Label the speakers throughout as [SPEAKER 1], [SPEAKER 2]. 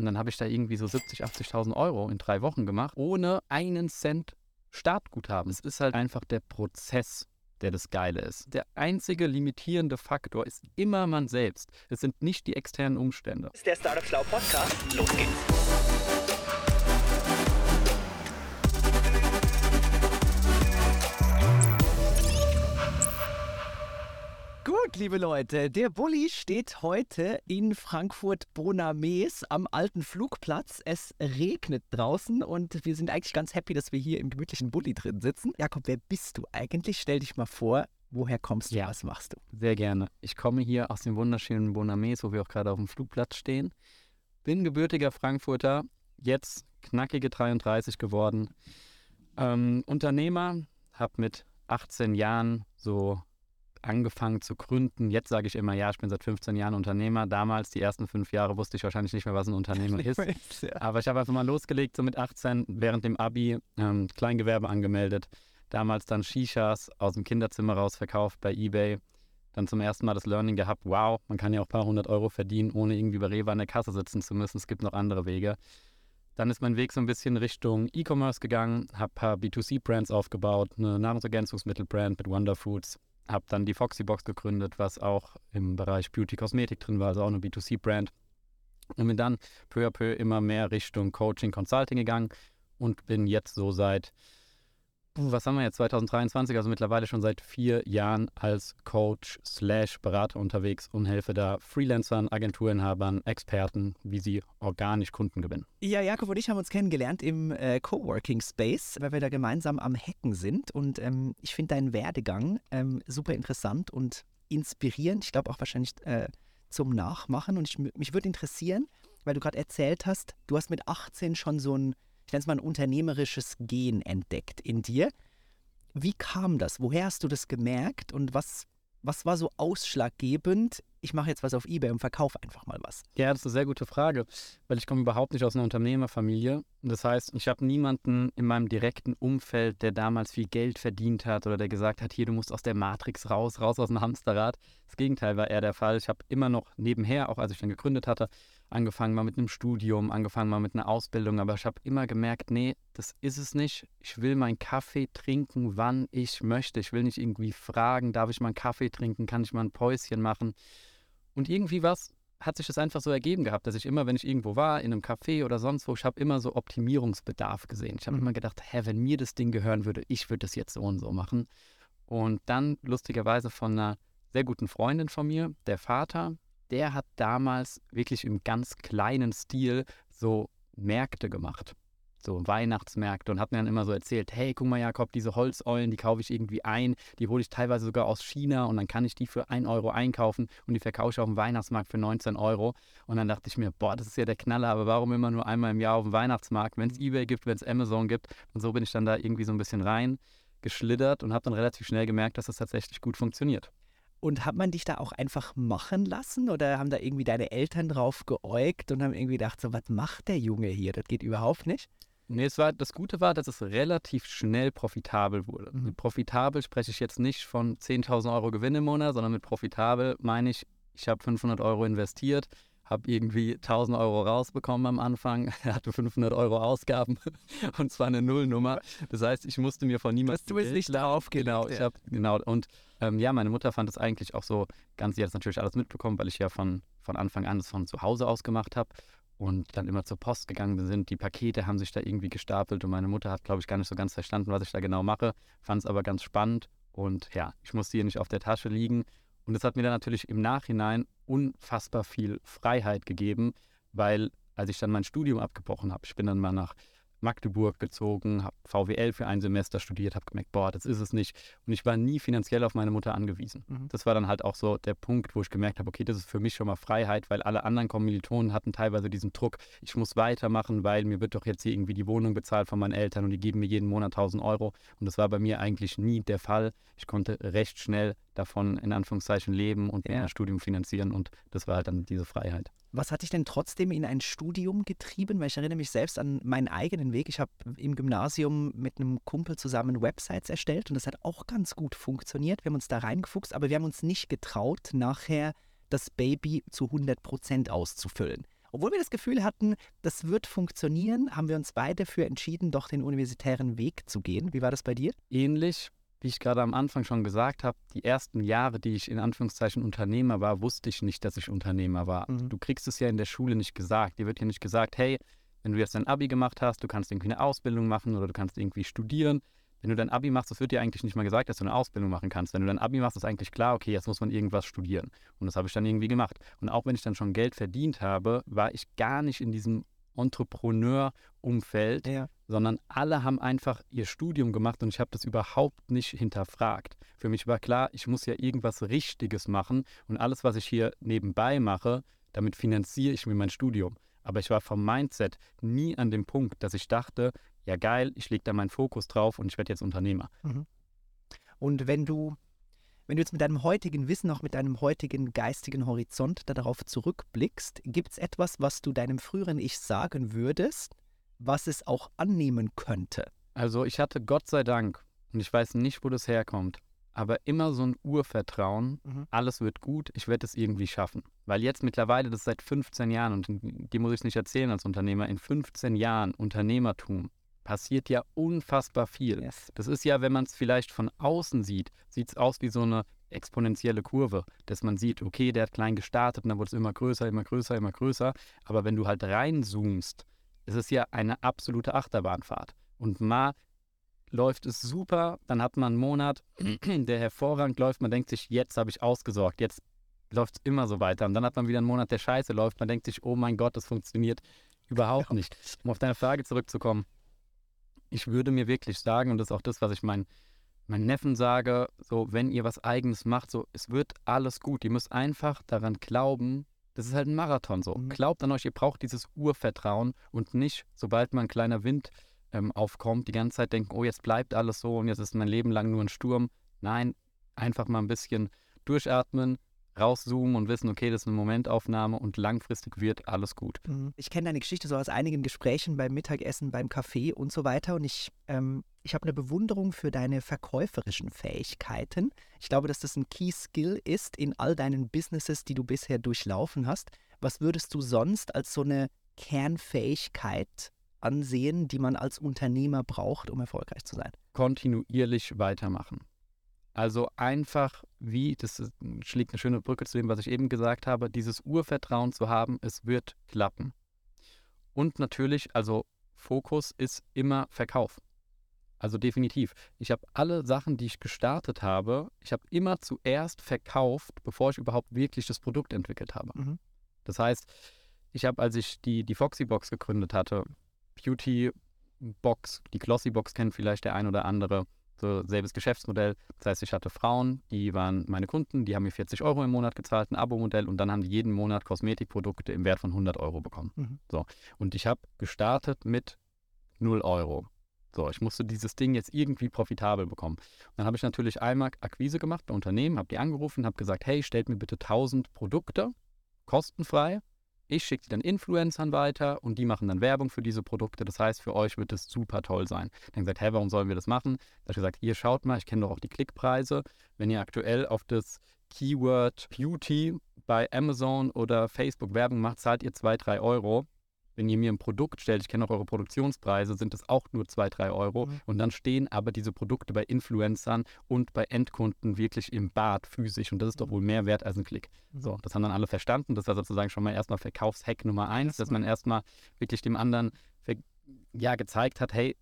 [SPEAKER 1] Und dann habe ich da irgendwie so 70, 80.000 Euro in drei Wochen gemacht, ohne einen Cent Startguthaben. Es ist halt einfach der Prozess, der das Geile ist. Der einzige limitierende Faktor ist immer man selbst. Es sind nicht die externen Umstände.
[SPEAKER 2] Ist der Startup Schlau Podcast. Los geht's.
[SPEAKER 3] Gut, liebe Leute, der Bulli steht heute in Frankfurt-Bonames am alten Flugplatz. Es regnet draußen und wir sind eigentlich ganz happy, dass wir hier im gemütlichen Bulli drin sitzen. Jakob, wer bist du eigentlich? Stell dich mal vor, woher kommst du,
[SPEAKER 1] Ja.
[SPEAKER 3] was machst du?
[SPEAKER 1] Sehr gerne. Ich komme hier aus dem wunderschönen Bonames, wo wir auch gerade auf dem Flugplatz stehen. Bin gebürtiger Frankfurter, jetzt knackige 33 geworden. Ähm, Unternehmer, habe mit 18 Jahren so angefangen zu gründen. Jetzt sage ich immer, ja, ich bin seit 15 Jahren Unternehmer. Damals, die ersten fünf Jahre, wusste ich wahrscheinlich nicht mehr, was ein Unternehmer ist. Aber ich habe einfach mal losgelegt, so mit 18, während dem Abi, ähm, Kleingewerbe angemeldet. Damals dann Shishas aus dem Kinderzimmer raus verkauft bei Ebay. Dann zum ersten Mal das Learning gehabt, wow, man kann ja auch ein paar hundert Euro verdienen, ohne irgendwie bei Rewe an der Kasse sitzen zu müssen. Es gibt noch andere Wege. Dann ist mein Weg so ein bisschen Richtung E-Commerce gegangen, habe ein paar B2C-Brands aufgebaut, eine Nahrungsergänzungsmittel-Brand mit Wonder Foods, habe dann die Foxy Box gegründet, was auch im Bereich Beauty-Kosmetik drin war, also auch eine B2C-Brand. Und bin dann peu à peu immer mehr Richtung Coaching, Consulting gegangen und bin jetzt so seit, was haben wir jetzt, 2023, also mittlerweile schon seit vier Jahren als Coach slash Berater unterwegs und helfe da Freelancern, Agenturinhabern, Experten, wie sie organisch Kunden gewinnen.
[SPEAKER 3] Ja, Jakob und ich haben uns kennengelernt im äh, Coworking Space, weil wir da gemeinsam am Hacken sind. Und ähm, ich finde deinen Werdegang ähm, super interessant und inspirierend. Ich glaube auch wahrscheinlich äh, zum Nachmachen. Und ich, mich würde interessieren, weil du gerade erzählt hast, du hast mit 18 schon so ein, ich nenne es mal ein unternehmerisches Gen entdeckt in dir. Wie kam das? Woher hast du das gemerkt und was, was war so ausschlaggebend? Ich mache jetzt was auf Ebay und verkaufe einfach mal was.
[SPEAKER 1] Ja, das ist eine sehr gute Frage, weil ich komme überhaupt nicht aus einer Unternehmerfamilie. Das heißt, ich habe niemanden in meinem direkten Umfeld, der damals viel Geld verdient hat oder der gesagt hat, hier, du musst aus der Matrix raus, raus aus dem Hamsterrad. Das Gegenteil war eher der Fall. Ich habe immer noch nebenher, auch als ich dann gegründet hatte, angefangen mal mit einem Studium, angefangen mal mit einer Ausbildung, aber ich habe immer gemerkt, nee, das ist es nicht. Ich will meinen Kaffee trinken, wann ich möchte. Ich will nicht irgendwie fragen, darf ich mal einen Kaffee trinken, kann ich mal ein Päuschen machen. Und irgendwie was hat sich das einfach so ergeben gehabt, dass ich immer, wenn ich irgendwo war, in einem Café oder sonst wo, ich habe immer so Optimierungsbedarf gesehen. Ich habe
[SPEAKER 3] Mhm.
[SPEAKER 1] immer gedacht, hä, wenn mir das Ding gehören würde, ich würde das jetzt so und so machen. Und dann lustigerweise von einer sehr guten Freundin von mir, der Vater, der hat damals wirklich im ganz kleinen Stil so Märkte gemacht. So Weihnachtsmärkte und hat mir dann immer so erzählt, hey, guck mal Jakob, diese Holzeulen, die kaufe ich irgendwie ein, die hole ich teilweise sogar aus China und dann kann ich die für 1 Euro einkaufen und die verkaufe ich auf dem Weihnachtsmarkt für 19 Euro. Und dann dachte ich mir, boah, das ist ja der Knaller, aber warum immer nur einmal im Jahr auf dem Weihnachtsmarkt, wenn es Ebay gibt, wenn es Amazon gibt. Und so bin ich dann da irgendwie so ein bisschen rein geschlittert und habe dann relativ schnell gemerkt, dass das tatsächlich gut funktioniert.
[SPEAKER 3] Und hat man dich da auch einfach machen lassen oder haben da irgendwie deine Eltern drauf geäugt und haben irgendwie gedacht, so was macht der Junge hier? Das geht überhaupt nicht.
[SPEAKER 1] Nee, es war, das Gute war, dass es relativ schnell profitabel wurde.
[SPEAKER 3] Mhm.
[SPEAKER 1] Mit profitabel spreche ich jetzt nicht von 10.000 Euro Gewinn im Monat, sondern mit profitabel meine ich, ich habe 500 Euro investiert, habe irgendwie 1.000 Euro rausbekommen am Anfang, hatte 500 Euro Ausgaben und zwar eine Nullnummer. Das heißt, ich musste mir von niemandem
[SPEAKER 3] du es nicht draufgelegt,
[SPEAKER 1] Genau, ich habe genau und ähm, ja, meine Mutter fand es eigentlich auch so ganz, sie hat es natürlich alles mitbekommen, weil ich ja von, von Anfang an das von zu Hause aus gemacht habe und dann immer zur Post gegangen sind. Die Pakete haben sich da irgendwie gestapelt und meine Mutter hat, glaube ich, gar nicht so ganz verstanden, was ich da genau mache, fand es aber ganz spannend und ja, ich musste hier nicht auf der Tasche liegen. Und das hat mir dann natürlich im Nachhinein unfassbar viel Freiheit gegeben, weil als ich dann mein Studium abgebrochen habe, ich bin dann mal nach Magdeburg gezogen, habe VWL für ein Semester studiert, habe gemerkt, boah, das ist es nicht. Und ich war nie finanziell auf meine Mutter angewiesen.
[SPEAKER 3] Mhm.
[SPEAKER 1] Das war dann halt auch so der Punkt, wo ich gemerkt habe, okay, das ist für mich schon mal Freiheit, weil alle anderen Kommilitonen hatten teilweise diesen Druck, ich muss weitermachen, weil mir wird doch jetzt hier irgendwie die Wohnung bezahlt von meinen Eltern und die geben mir jeden Monat 1000 Euro. Und das war bei mir eigentlich nie der Fall. Ich konnte recht schnell davon in Anführungszeichen leben und
[SPEAKER 3] Ja.
[SPEAKER 1] ein Studium finanzieren und das war halt dann diese Freiheit.
[SPEAKER 3] Was hat dich denn trotzdem in ein Studium getrieben? Weil ich erinnere mich selbst an meinen eigenen Weg. Ich habe im Gymnasium mit einem Kumpel zusammen Websites erstellt und das hat auch ganz gut funktioniert. Wir haben uns da reingefuchst, aber wir haben uns nicht getraut, nachher das Baby zu 100 Prozent auszufüllen. Obwohl wir das Gefühl hatten, das wird funktionieren, haben wir uns beide für entschieden, doch den universitären Weg zu gehen. Wie war das bei dir?
[SPEAKER 1] Ähnlich, wie ich gerade am Anfang schon gesagt habe, die ersten Jahre, die ich in Anführungszeichen Unternehmer war, wusste ich nicht, dass ich Unternehmer war.
[SPEAKER 3] Mhm.
[SPEAKER 1] Du kriegst es ja in der Schule nicht gesagt. Dir wird ja nicht gesagt, hey, wenn du jetzt dein Abi gemacht hast, du kannst irgendwie eine Ausbildung machen oder du kannst irgendwie studieren. Wenn du dein Abi machst, das wird dir eigentlich nicht mal gesagt, dass du eine Ausbildung machen kannst. Wenn du dein Abi machst, ist eigentlich klar, okay, jetzt muss man irgendwas studieren. Und das habe ich dann irgendwie gemacht. Und auch wenn ich dann schon Geld verdient habe, war ich gar nicht in diesem Entrepreneur-Umfeld,
[SPEAKER 3] Ja.
[SPEAKER 1] sondern alle haben einfach ihr Studium gemacht und ich habe das überhaupt nicht hinterfragt. Für mich war klar, ich muss ja irgendwas Richtiges machen und alles, was ich hier nebenbei mache, damit finanziere ich mir mein Studium. Aber ich war vom Mindset nie an dem Punkt, dass ich dachte, ja geil, ich lege da meinen Fokus drauf und ich werde jetzt Unternehmer.
[SPEAKER 3] Und wenn du, wenn du jetzt mit deinem heutigen Wissen, auch mit deinem heutigen geistigen Horizont darauf zurückblickst, gibt es etwas, was du deinem früheren Ich sagen würdest, was es auch annehmen könnte?
[SPEAKER 1] Also ich hatte Gott sei Dank, und ich weiß nicht, wo das herkommt, aber immer so ein Urvertrauen,
[SPEAKER 3] Mhm.
[SPEAKER 1] alles wird gut, ich werde es irgendwie schaffen. Weil jetzt mittlerweile, das seit 15 Jahren, und dir muss ich es nicht erzählen als Unternehmer, in 15 Jahren Unternehmertum passiert ja unfassbar viel.
[SPEAKER 3] Yes.
[SPEAKER 1] Das ist ja, wenn man es vielleicht von außen sieht, sieht es aus wie so eine exponentielle Kurve, dass man sieht, okay, der hat klein gestartet und dann wurde es immer größer, immer größer, immer größer. Aber wenn du halt reinzoomst, ist es ja eine absolute Achterbahnfahrt. Und mal läuft es super, dann hat man einen Monat, der hervorragend läuft, man denkt sich, jetzt habe ich ausgesorgt, jetzt läuft es immer so weiter. Und dann hat man wieder einen Monat, der scheiße läuft, man denkt sich, oh mein Gott, das funktioniert überhaupt nicht. Um auf deine Frage zurückzukommen, ich würde mir wirklich sagen, und das ist auch das, was ich meinen meinen Neffen sage, so, wenn ihr was Eigenes macht, so, es wird alles gut. Ihr müsst einfach daran glauben, das ist halt ein Marathon so.
[SPEAKER 3] Mhm.
[SPEAKER 1] Glaubt an euch, ihr braucht dieses Urvertrauen und nicht, sobald mal ein kleiner Wind ähm, aufkommt, die ganze Zeit denken, oh, jetzt bleibt alles so und jetzt ist mein Leben lang nur ein Sturm. Nein, einfach mal ein bisschen durchatmen, rauszoomen und wissen, okay, das ist eine Momentaufnahme und langfristig wird alles gut.
[SPEAKER 3] Mhm. Ich kenne deine Geschichte so aus einigen Gesprächen beim Mittagessen, beim Kaffee und so weiter. Und ich, ähm, ich habe eine Bewunderung für deine verkäuferischen Fähigkeiten. Ich glaube, dass das ein Key Skill ist in all deinen Businesses, die du bisher durchlaufen hast. Was würdest du sonst als so eine Kernfähigkeit ansehen, die man als Unternehmer braucht, um erfolgreich zu sein?
[SPEAKER 1] kontinuierlich weitermachen. Also einfach wie, das ist, schlägt eine schöne Brücke zu dem, was ich eben gesagt habe, dieses Urvertrauen zu haben, es wird klappen. Und natürlich, also Fokus ist immer Verkauf. Also definitiv. Ich habe alle Sachen, die ich gestartet habe, ich habe immer zuerst verkauft, bevor ich überhaupt wirklich das Produkt entwickelt habe.
[SPEAKER 3] Mhm.
[SPEAKER 1] Das heißt, ich habe, als ich die, die Foxy Box gegründet hatte, Beauty Box, die Glossy Box kennt vielleicht der ein oder andere, so selbes Geschäftsmodell. Das heißt, ich hatte Frauen, die waren meine Kunden, die haben mir 40 Euro im Monat gezahlt, ein Abo-Modell und dann haben die jeden Monat Kosmetikprodukte im Wert von 100 Euro bekommen.
[SPEAKER 3] Mhm.
[SPEAKER 1] So. Und ich habe gestartet mit 0 Euro. So, ich musste dieses Ding jetzt irgendwie profitabel bekommen. Und dann habe ich natürlich einmal Akquise gemacht bei Unternehmen, habe die angerufen, habe gesagt, hey, stellt mir bitte 1000 Produkte, kostenfrei. Ich schicke die dann Influencern weiter und die machen dann Werbung für diese Produkte. Das heißt, für euch wird es super toll sein. Dann gesagt, hey, warum sollen wir das machen? Da habe ich gesagt, ihr schaut mal, ich kenne doch auch die Klickpreise. Wenn ihr aktuell auf das Keyword Beauty bei Amazon oder Facebook Werbung macht, zahlt ihr 2, 3 Euro. Wenn ihr mir ein Produkt stellt, ich kenne auch eure Produktionspreise, sind es auch nur 2, 3 Euro.
[SPEAKER 3] Mhm.
[SPEAKER 1] Und dann stehen aber diese Produkte bei Influencern und bei Endkunden wirklich im Bad physisch. Und das ist doch wohl mehr wert als ein Klick.
[SPEAKER 3] Mhm.
[SPEAKER 1] So, das haben dann alle verstanden. Das war sozusagen schon mal erstmal Verkaufshack Nummer eins, dass man erstmal wirklich dem anderen ja, gezeigt hat, hey,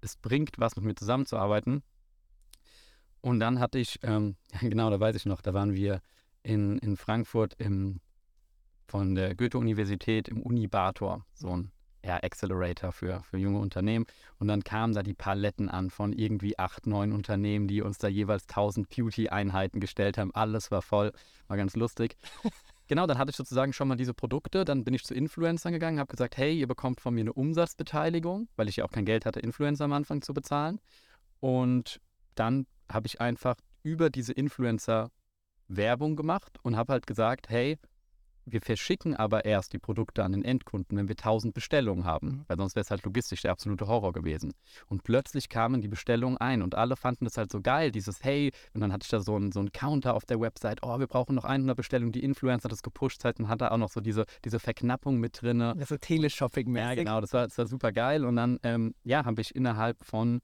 [SPEAKER 1] es bringt was, mit mir zusammenzuarbeiten. Und dann hatte ich, ähm, ja, genau, da weiß ich noch, da waren wir in, in Frankfurt im, von der Goethe-Universität im Unibator, so ein ja, Accelerator für, für junge Unternehmen. Und dann kamen da die Paletten an von irgendwie acht, neun Unternehmen, die uns da jeweils 1000 Beauty-Einheiten gestellt haben. Alles war voll, war ganz lustig. Genau, dann hatte ich sozusagen schon mal diese Produkte. Dann bin ich zu Influencern gegangen, habe gesagt, hey, ihr bekommt von mir eine Umsatzbeteiligung, weil ich ja auch kein Geld hatte, Influencer am Anfang zu bezahlen. Und dann habe ich einfach über diese Influencer Werbung gemacht und habe halt gesagt, hey, wir verschicken aber erst die Produkte an den Endkunden, wenn wir 1000 Bestellungen haben,
[SPEAKER 3] Mhm.
[SPEAKER 1] weil sonst wäre es halt logistisch der absolute Horror gewesen. Und plötzlich kamen die Bestellungen ein und alle fanden das halt so geil, dieses Hey, und dann hatte ich da so einen so einen Counter auf der Website, oh, wir brauchen noch 100 Bestellungen, die Influencer das gepusht hat und hat da auch noch so diese, diese Verknappung mit drin.
[SPEAKER 3] Also Teleshopping
[SPEAKER 1] Ja, genau, das war, das war super geil. Und dann, ähm, ja, habe ich innerhalb von,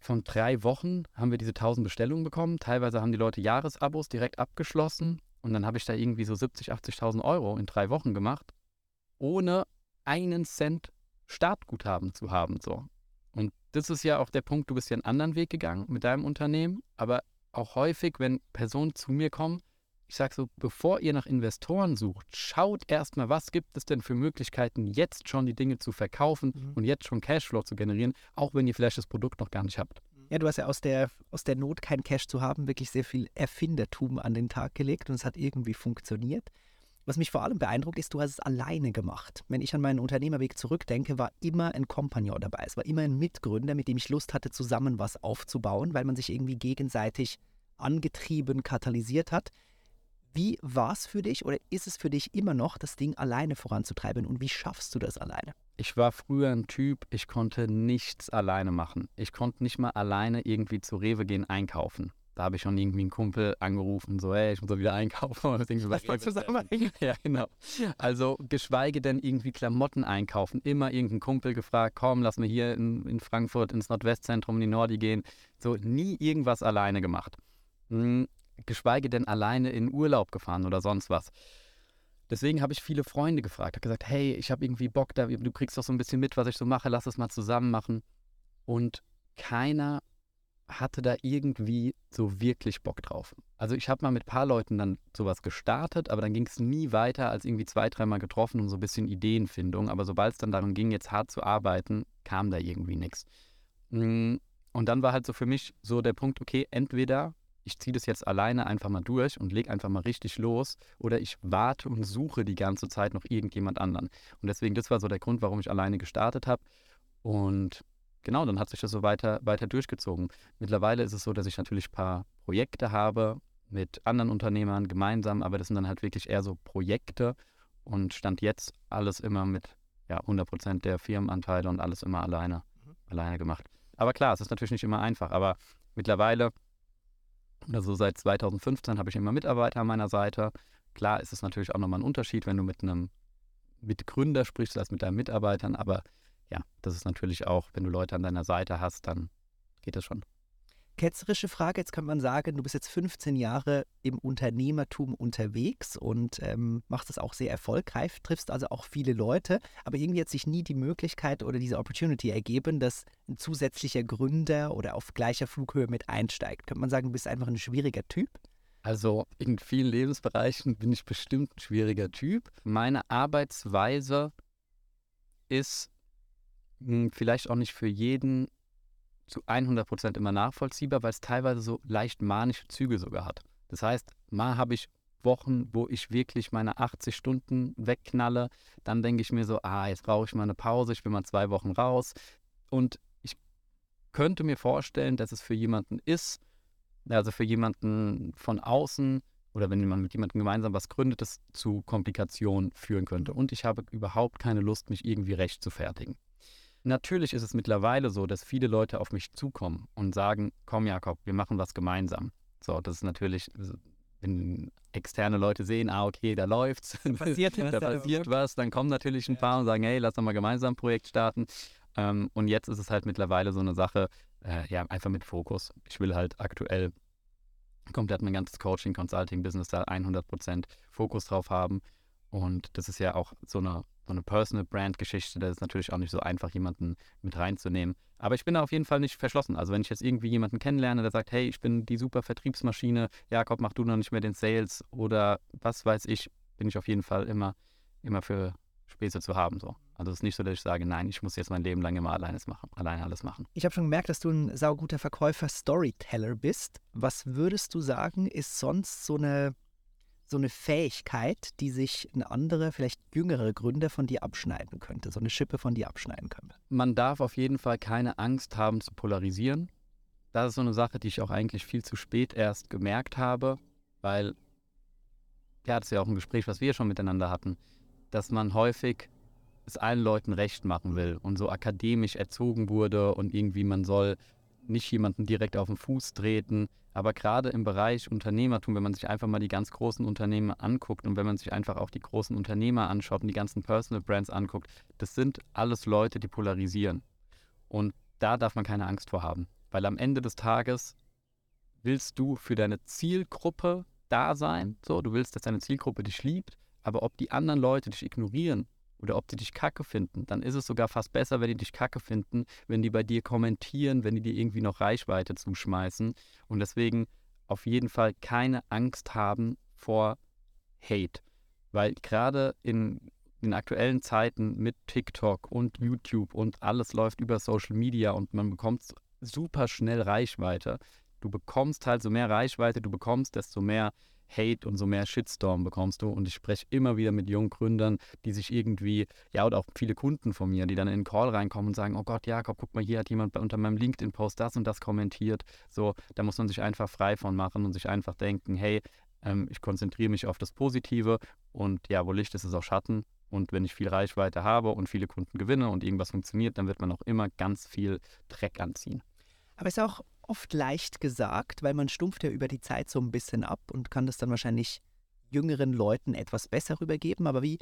[SPEAKER 1] von drei Wochen haben wir diese 1000 Bestellungen bekommen. Teilweise haben die Leute Jahresabos direkt abgeschlossen. Und dann habe ich da irgendwie so 70, 80.000 Euro in drei Wochen gemacht, ohne einen Cent Startguthaben zu haben. So. Und das ist ja auch der Punkt, du bist ja einen anderen Weg gegangen mit deinem Unternehmen, aber auch häufig, wenn Personen zu mir kommen, ich sage so, bevor ihr nach Investoren sucht, schaut erstmal, was gibt es denn für Möglichkeiten, jetzt schon die Dinge zu verkaufen
[SPEAKER 3] Mhm.
[SPEAKER 1] und jetzt schon Cashflow zu generieren, auch wenn ihr vielleicht das Produkt noch gar nicht habt.
[SPEAKER 3] Ja, du hast ja aus der, aus der Not kein Cash zu haben, wirklich sehr viel Erfindertum an den Tag gelegt und es hat irgendwie funktioniert. Was mich vor allem beeindruckt, ist, du hast es alleine gemacht. Wenn ich an meinen Unternehmerweg zurückdenke, war immer ein Kompagnon dabei. Es war immer ein Mitgründer, mit dem ich Lust hatte, zusammen was aufzubauen, weil man sich irgendwie gegenseitig angetrieben, katalysiert hat. Wie war es für dich oder ist es für dich immer noch, das Ding alleine voranzutreiben und wie schaffst du das alleine?
[SPEAKER 1] Ich war früher ein Typ, ich konnte nichts alleine machen. Ich konnte nicht mal alleine irgendwie zu Rewe gehen einkaufen. Da habe ich schon irgendwie einen Kumpel angerufen, so, hey, ich muss doch wieder einkaufen. Und irgendwie
[SPEAKER 3] Lass mal zusammen.
[SPEAKER 1] Ja, genau. Also geschweige denn irgendwie Klamotten einkaufen. Immer irgendein Kumpel gefragt, komm, lass mir hier in, in Frankfurt ins Nordwestzentrum in die Nordi gehen. So, nie irgendwas alleine gemacht. Hm, geschweige denn alleine in Urlaub gefahren oder sonst was. Deswegen habe ich viele Freunde gefragt, habe gesagt, hey, ich habe irgendwie Bock da, du kriegst doch so ein bisschen mit, was ich so mache, lass es mal zusammen machen. Und keiner hatte da irgendwie so wirklich Bock drauf. Also ich habe mal mit ein paar Leuten dann sowas gestartet, aber dann ging es nie weiter als irgendwie zwei, dreimal getroffen und so ein bisschen Ideenfindung. Aber sobald es dann darum ging, jetzt hart zu arbeiten, kam da irgendwie nichts. Mm, Und dann war halt so für mich so der Punkt, okay, entweder ich ziehe das jetzt alleine einfach mal durch und lege einfach mal richtig los oder ich warte und suche die ganze Zeit noch irgendjemand anderen. Und deswegen, das war so der Grund, warum ich alleine gestartet habe. Und genau, dann hat sich das so weiter, weiter durchgezogen. Mittlerweile ist es so, dass ich natürlich ein paar Projekte habe mit anderen Unternehmern gemeinsam, aber das sind dann halt wirklich eher so Projekte und stand jetzt alles immer mit ja, 100% der Firmenanteile und alles immer alleine,
[SPEAKER 3] Mhm.
[SPEAKER 1] alleine gemacht. Aber klar, es ist natürlich nicht immer einfach, aber mittlerweile, also seit 2015 habe ich immer Mitarbeiter an meiner Seite. Klar ist es natürlich auch nochmal ein Unterschied, wenn du mit einem Mitgründer sprichst als mit deinen Mitarbeitern, aber ja, das ist natürlich auch, wenn du Leute an deiner Seite hast, dann geht das schon.
[SPEAKER 3] Ketzerische Frage, jetzt könnte man sagen, du bist jetzt 15 Jahre im Unternehmertum unterwegs und ähm, machst das auch sehr erfolgreich, triffst also auch viele Leute, aber irgendwie hat sich nie die Möglichkeit oder diese Opportunity ergeben, dass ein zusätzlicher Gründer oder auf gleicher Flughöhe mit einsteigt. Könnte man sagen, du bist einfach ein schwieriger Typ?
[SPEAKER 1] Also in vielen Lebensbereichen bin ich bestimmt ein schwieriger Typ. Meine Arbeitsweise ist mh, vielleicht auch nicht für jeden zu 100% immer nachvollziehbar, weil es teilweise so leicht manische Züge sogar hat. Das heißt, mal habe ich Wochen, wo ich wirklich meine 80 Stunden wegknalle. Dann denke ich mir so, ah, jetzt brauche ich mal eine Pause, ich bin mal zwei Wochen raus. Und ich könnte mir vorstellen, dass es für jemanden ist, also für jemanden von außen oder wenn man mit jemandem gemeinsam was gründet, das zu Komplikationen führen könnte. Und ich habe überhaupt keine Lust, mich irgendwie recht zu fertigen. Natürlich ist es mittlerweile so, dass viele Leute auf mich zukommen und sagen, komm Jakob, wir machen was gemeinsam. So, das ist natürlich, wenn externe Leute sehen, ah, okay, da läuft's,
[SPEAKER 3] passiert was,
[SPEAKER 1] da
[SPEAKER 3] da-
[SPEAKER 1] passiert was, dann kommen natürlich ein paar und sagen, hey, lass doch mal gemeinsam ein Projekt starten. Ähm, und jetzt ist es halt mittlerweile so eine Sache, äh, ja, einfach mit Fokus. Ich will halt aktuell komplett mein ganzes Coaching, Consulting-Business da 100% Fokus drauf haben. Und das ist ja auch so eine, so eine Personal-Brand-Geschichte. Da ist natürlich auch nicht so einfach, jemanden mit reinzunehmen. Aber ich bin da auf jeden Fall nicht verschlossen. Also wenn ich jetzt irgendwie jemanden kennenlerne, der sagt, hey, ich bin die super Vertriebsmaschine, Jakob, mach du noch nicht mehr den Sales oder was weiß ich, bin ich auf jeden Fall immer, immer für Späße zu haben. So. Also es ist nicht so, dass ich sage, nein, ich muss jetzt mein Leben lang immer alleine machen, alleine alles machen.
[SPEAKER 3] Ich habe schon gemerkt, dass du ein sauguter Verkäufer, Storyteller bist. Was würdest du sagen, ist sonst so eine, so eine Fähigkeit, die sich ein anderer, vielleicht jüngere Gründer von dir abschneiden könnte, so eine Schippe von dir abschneiden könnte?
[SPEAKER 1] man darf auf jeden Fall keine Angst haben zu polarisieren. Das ist so eine Sache, die ich auch eigentlich viel zu spät erst gemerkt habe, weil ja, das ist ja auch ein Gespräch, was wir schon miteinander hatten, dass man häufig es allen Leuten recht machen will und so akademisch erzogen wurde und irgendwie man soll nicht jemanden direkt auf den Fuß treten. Aber gerade im Bereich Unternehmertum, wenn man sich einfach mal die ganz großen Unternehmen anguckt und wenn man sich einfach auch die großen Unternehmer anschaut und die ganzen Personal Brands anguckt, das sind alles Leute, die polarisieren. Und da darf man keine Angst vor haben. Weil am Ende des Tages willst du für deine Zielgruppe da sein. So, du willst, dass deine Zielgruppe dich liebt. Aber ob die anderen Leute dich ignorieren oder ob die dich kacke finden, dann ist es sogar fast besser, wenn die dich kacke finden, wenn die bei dir kommentieren, wenn die dir irgendwie noch Reichweite zuschmeißen. Und deswegen auf jeden Fall keine Angst haben vor Hate. Weil gerade in den aktuellen Zeiten mit TikTok und YouTube und alles läuft über Social Media und man bekommt super schnell Reichweite. Du bekommst halt so mehr Reichweite, du bekommst, desto mehr Hate und so mehr Shitstorm bekommst du. Und ich spreche immer wieder mit jungen Gründern, die sich irgendwie, ja, oder auch viele Kunden von mir, die dann in den Call reinkommen und sagen, oh Gott, Jakob, guck mal, hier hat jemand unter meinem LinkedIn-Post das und das kommentiert. So, da muss man sich einfach frei von machen und sich einfach denken, hey, ähm, ich konzentriere mich auf das Positive und ja, wo Licht ist, ist auch Schatten. Und wenn ich viel Reichweite habe und viele Kunden gewinne und irgendwas funktioniert, dann wird man auch immer ganz viel Dreck anziehen.
[SPEAKER 3] Aber es ist auch oft leicht gesagt, weil man stumpft ja über die Zeit so ein bisschen ab und kann das dann wahrscheinlich jüngeren Leuten etwas besser rübergeben. Aber wie,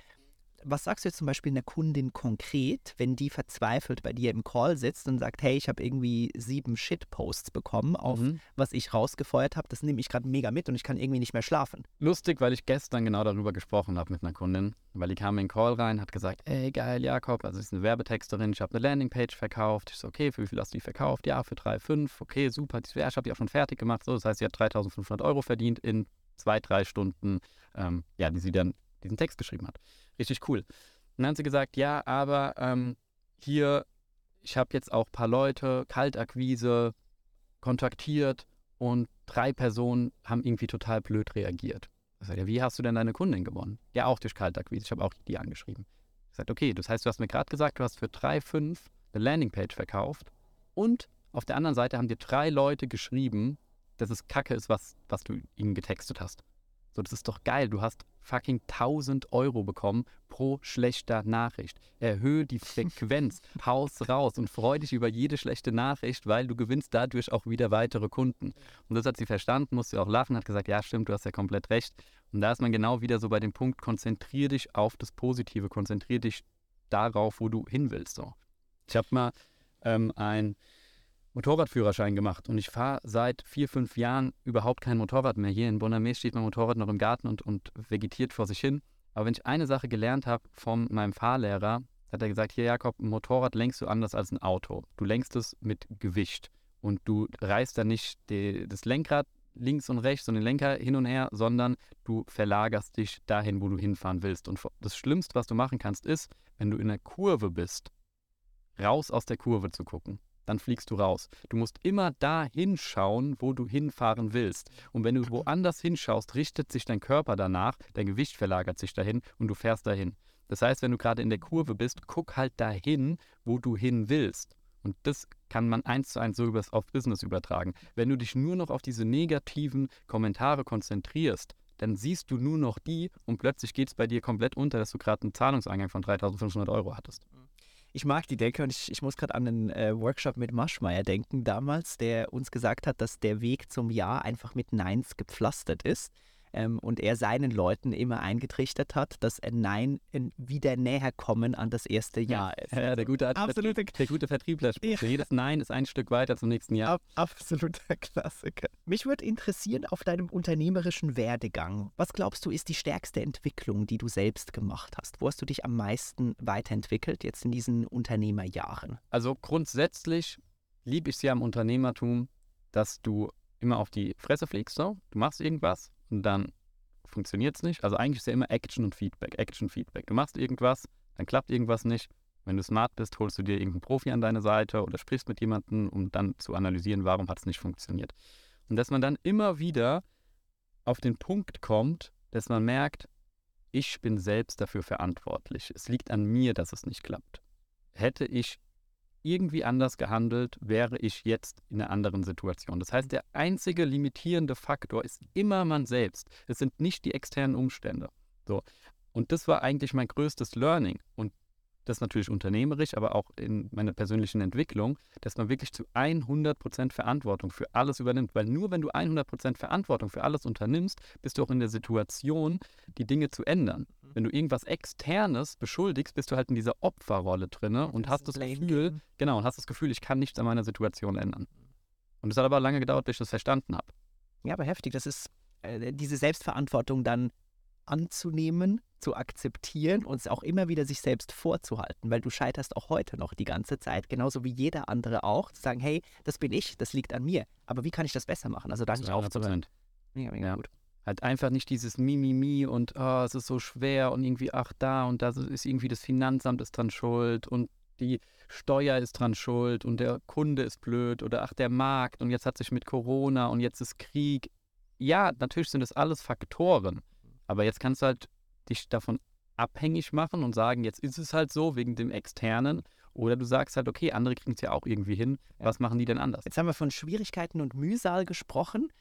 [SPEAKER 3] was sagst du jetzt zum Beispiel einer Kundin konkret, wenn die verzweifelt bei dir im Call sitzt und sagt, hey, ich habe irgendwie sieben Shitposts bekommen auf mhm. was ich rausgefeuert habe, das nehme ich gerade mega mit und ich kann irgendwie nicht mehr schlafen.
[SPEAKER 1] Lustig, weil ich gestern genau darüber gesprochen habe mit einer Kundin, weil die kam in den Call rein, hat gesagt, ey, geil, Jakob, also ich ist eine Werbetexterin, ich habe eine Landingpage verkauft. Ich so, okay, für wie viel hast du die verkauft? Ja, für 3,5, okay, super, ja, ich habe die auch schon fertig gemacht, so, das heißt, sie hat 3.500 Euro verdient in zwei, drei Stunden, ähm, ja, die sie dann diesen Text geschrieben hat. Richtig cool. Und dann hat sie gesagt, ja, aber ähm, hier, ich habe jetzt auch ein paar Leute, Kaltakquise, kontaktiert und drei Personen haben irgendwie total blöd reagiert. Ich sagte, ja, wie hast du denn deine Kundin gewonnen? Ja, auch durch Kaltakquise. Ich habe auch die angeschrieben. Ich sagte, okay, das heißt, du hast mir gerade gesagt, du hast für drei, fünf eine Landingpage verkauft und auf der anderen Seite haben dir drei Leute geschrieben, dass es Kacke ist, was, was du ihnen getextet hast. So, das ist doch geil. Du hast fucking 1000 Euro bekommen pro schlechter Nachricht. Erhöhe die Frequenz, haus raus und freu dich über jede schlechte Nachricht, weil du gewinnst dadurch auch wieder weitere Kunden. Und das hat sie verstanden, musste auch lachen, hat gesagt, ja stimmt, du hast ja komplett recht. Und da ist man genau wieder so bei dem Punkt, konzentrier dich auf das Positive, konzentrier dich darauf, wo du hin willst. So. Ich habe mal ähm, ein Motorradführerschein gemacht und ich fahre seit vier, fünf Jahren überhaupt kein Motorrad mehr. Hier in Bonamé steht mein Motorrad noch im Garten und, und vegetiert vor sich hin. Aber wenn ich eine Sache gelernt habe von meinem Fahrlehrer, hat er gesagt, hier Jakob, ein Motorrad lenkst du anders als ein Auto. Du lenkst es mit Gewicht und du reißt dann nicht die, das Lenkrad links und rechts und den Lenker hin und her, sondern du verlagerst dich dahin, wo du hinfahren willst. Und das Schlimmste, was du machen kannst, ist, wenn du in einer Kurve bist, raus aus der Kurve zu gucken dann fliegst du raus. Du musst immer da hinschauen, wo du hinfahren willst. Und wenn du woanders hinschaust, richtet sich dein Körper danach, dein Gewicht verlagert sich dahin und du fährst dahin. Das heißt, wenn du gerade in der Kurve bist, guck halt dahin, wo du hin willst. Und das kann man eins zu eins so übers, auf Business übertragen. Wenn du dich nur noch auf diese negativen Kommentare konzentrierst, dann siehst du nur noch die und plötzlich geht es bei dir komplett unter, dass du gerade einen Zahlungseingang von 3500 Euro hattest
[SPEAKER 3] ich mag die Denke und ich, ich muss gerade an einen äh, Workshop mit Maschmeyer denken damals, der uns gesagt hat, dass der Weg zum Ja einfach mit Neins gepflastert ist ähm, und er seinen Leuten immer eingetrichtert hat, dass ein Nein ein wieder näher kommen an das erste Ja, ist.
[SPEAKER 1] Ja, der gute, Absolute, der gute Vertriebler. Ja. Jedes Nein ist ein Stück weiter zum nächsten Jahr. Ab,
[SPEAKER 3] absoluter Klassiker. Mich würde interessieren auf deinem unternehmerischen Werdegang. Was glaubst du, ist die stärkste Entwicklung, die du selbst gemacht hast? Wo hast du dich am meisten weiterentwickelt jetzt in diesen Unternehmerjahren?
[SPEAKER 1] Also grundsätzlich liebe ich es ja am Unternehmertum, dass du immer auf die Fresse fliegst. So. Du machst irgendwas, dann funktioniert es nicht. Also eigentlich ist ja immer Action und Feedback, Action, Feedback. Du machst irgendwas, dann klappt irgendwas nicht. Wenn du smart bist, holst du dir irgendeinen Profi an deine Seite oder sprichst mit jemandem, um dann zu analysieren, warum hat es nicht funktioniert. Und dass man dann immer wieder auf den Punkt kommt, dass man merkt, ich bin selbst dafür verantwortlich. Es liegt an mir, dass es nicht klappt. Hätte ich irgendwie anders gehandelt, wäre ich jetzt in einer anderen Situation. Das heißt, der einzige limitierende Faktor ist immer man selbst. Es sind nicht die externen Umstände. So. Und das war eigentlich mein größtes Learning. Und das natürlich unternehmerisch, aber auch in meiner persönlichen Entwicklung, dass man wirklich zu 100% Verantwortung für alles übernimmt. Weil nur wenn du 100% Verantwortung für alles unternimmst, bist du auch in der Situation, die Dinge zu ändern. Mhm. Wenn du irgendwas Externes beschuldigst, bist du halt in dieser Opferrolle drin und das hast das Gefühl, genau, und hast das Gefühl, ich kann nichts an meiner Situation ändern. Und es hat aber lange gedauert, bis ich das verstanden habe.
[SPEAKER 3] Ja, aber heftig, das ist äh, diese Selbstverantwortung dann anzunehmen, zu akzeptieren und es auch immer wieder sich selbst vorzuhalten, weil du scheiterst auch heute noch die ganze Zeit, genauso wie jeder andere auch, zu sagen, hey, das bin ich, das liegt an mir, aber wie kann ich das besser machen? Also da nicht aufzuhören.
[SPEAKER 1] Mega, mega ja. gut. Halt einfach nicht dieses Mimimi und oh, es ist so schwer und irgendwie, ach da und da ist irgendwie das Finanzamt ist dran schuld und die Steuer ist dran schuld und der Kunde ist blöd oder ach der Markt und jetzt hat sich mit Corona und jetzt ist Krieg. Ja, natürlich sind das alles Faktoren. Aber jetzt kannst du halt dich davon abhängig machen und sagen, jetzt ist es halt so wegen dem Externen. Oder du sagst halt, okay, andere kriegen es ja auch irgendwie hin. Was machen die denn anders?
[SPEAKER 3] Jetzt haben wir von Schwierigkeiten und Mühsal gesprochen.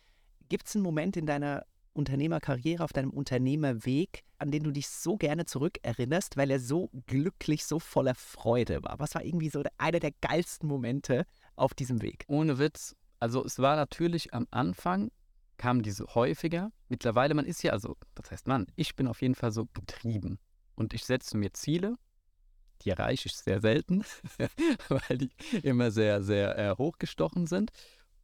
[SPEAKER 3] Gibt es einen Moment in deiner Unternehmerkarriere, auf deinem Unternehmerweg, an den du dich so gerne zurückerinnerst, weil er so glücklich, so voller Freude war? Was war irgendwie so einer der geilsten Momente auf diesem Weg?
[SPEAKER 1] Ohne Witz. Also es war natürlich am Anfang kamen diese häufiger. Mittlerweile, man ist ja, also, was heißt man? Ich bin auf jeden Fall so getrieben. Und ich setze mir Ziele, die erreiche ich sehr selten, weil die immer sehr, sehr äh, hochgestochen sind.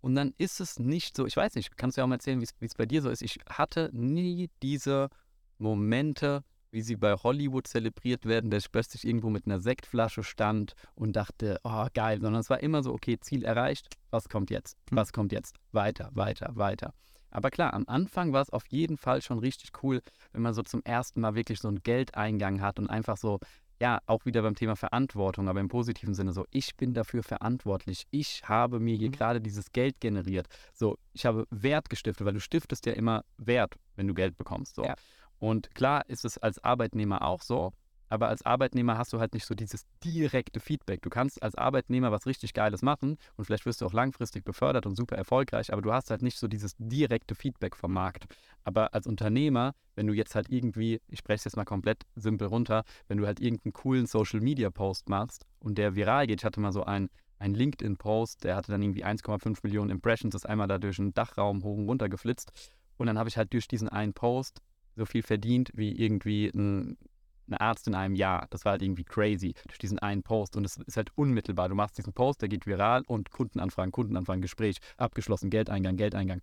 [SPEAKER 1] Und dann ist es nicht so, ich weiß nicht, kannst du ja auch mal erzählen, wie es bei dir so ist. Ich hatte nie diese Momente, wie sie bei Hollywood zelebriert werden, dass ich plötzlich irgendwo mit einer Sektflasche stand und dachte, oh geil, sondern es war immer so, okay, Ziel erreicht, was kommt jetzt? Hm. Was kommt jetzt? Weiter, weiter, weiter. Aber klar, am Anfang war es auf jeden Fall schon richtig cool, wenn man so zum ersten Mal wirklich so einen Geldeingang hat und einfach so, ja, auch wieder beim Thema Verantwortung, aber im positiven Sinne so, ich bin dafür verantwortlich. Ich habe mir hier mhm. gerade dieses Geld generiert. So, ich habe Wert gestiftet, weil du stiftest ja immer Wert, wenn du Geld bekommst. So. Ja. Und klar ist es als Arbeitnehmer auch so, aber als Arbeitnehmer hast du halt nicht so dieses direkte Feedback. Du kannst als Arbeitnehmer was richtig Geiles machen und vielleicht wirst du auch langfristig befördert und super erfolgreich, aber du hast halt nicht so dieses direkte Feedback vom Markt. Aber als Unternehmer, wenn du jetzt halt irgendwie, ich spreche es jetzt mal komplett simpel runter, wenn du halt irgendeinen coolen Social Media Post machst und der viral geht, ich hatte mal so einen ein LinkedIn-Post, der hatte dann irgendwie 1,5 Millionen Impressions, ist einmal da durch den Dachraum hoch und runter geflitzt. Und dann habe ich halt durch diesen einen Post so viel verdient wie irgendwie ein ein Arzt in einem Jahr. Das war halt irgendwie crazy durch diesen einen Post. Und es ist halt unmittelbar. Du machst diesen Post, der geht viral und Kundenanfragen, Kundenanfragen, Gespräch, abgeschlossen, Geldeingang, Geldeingang.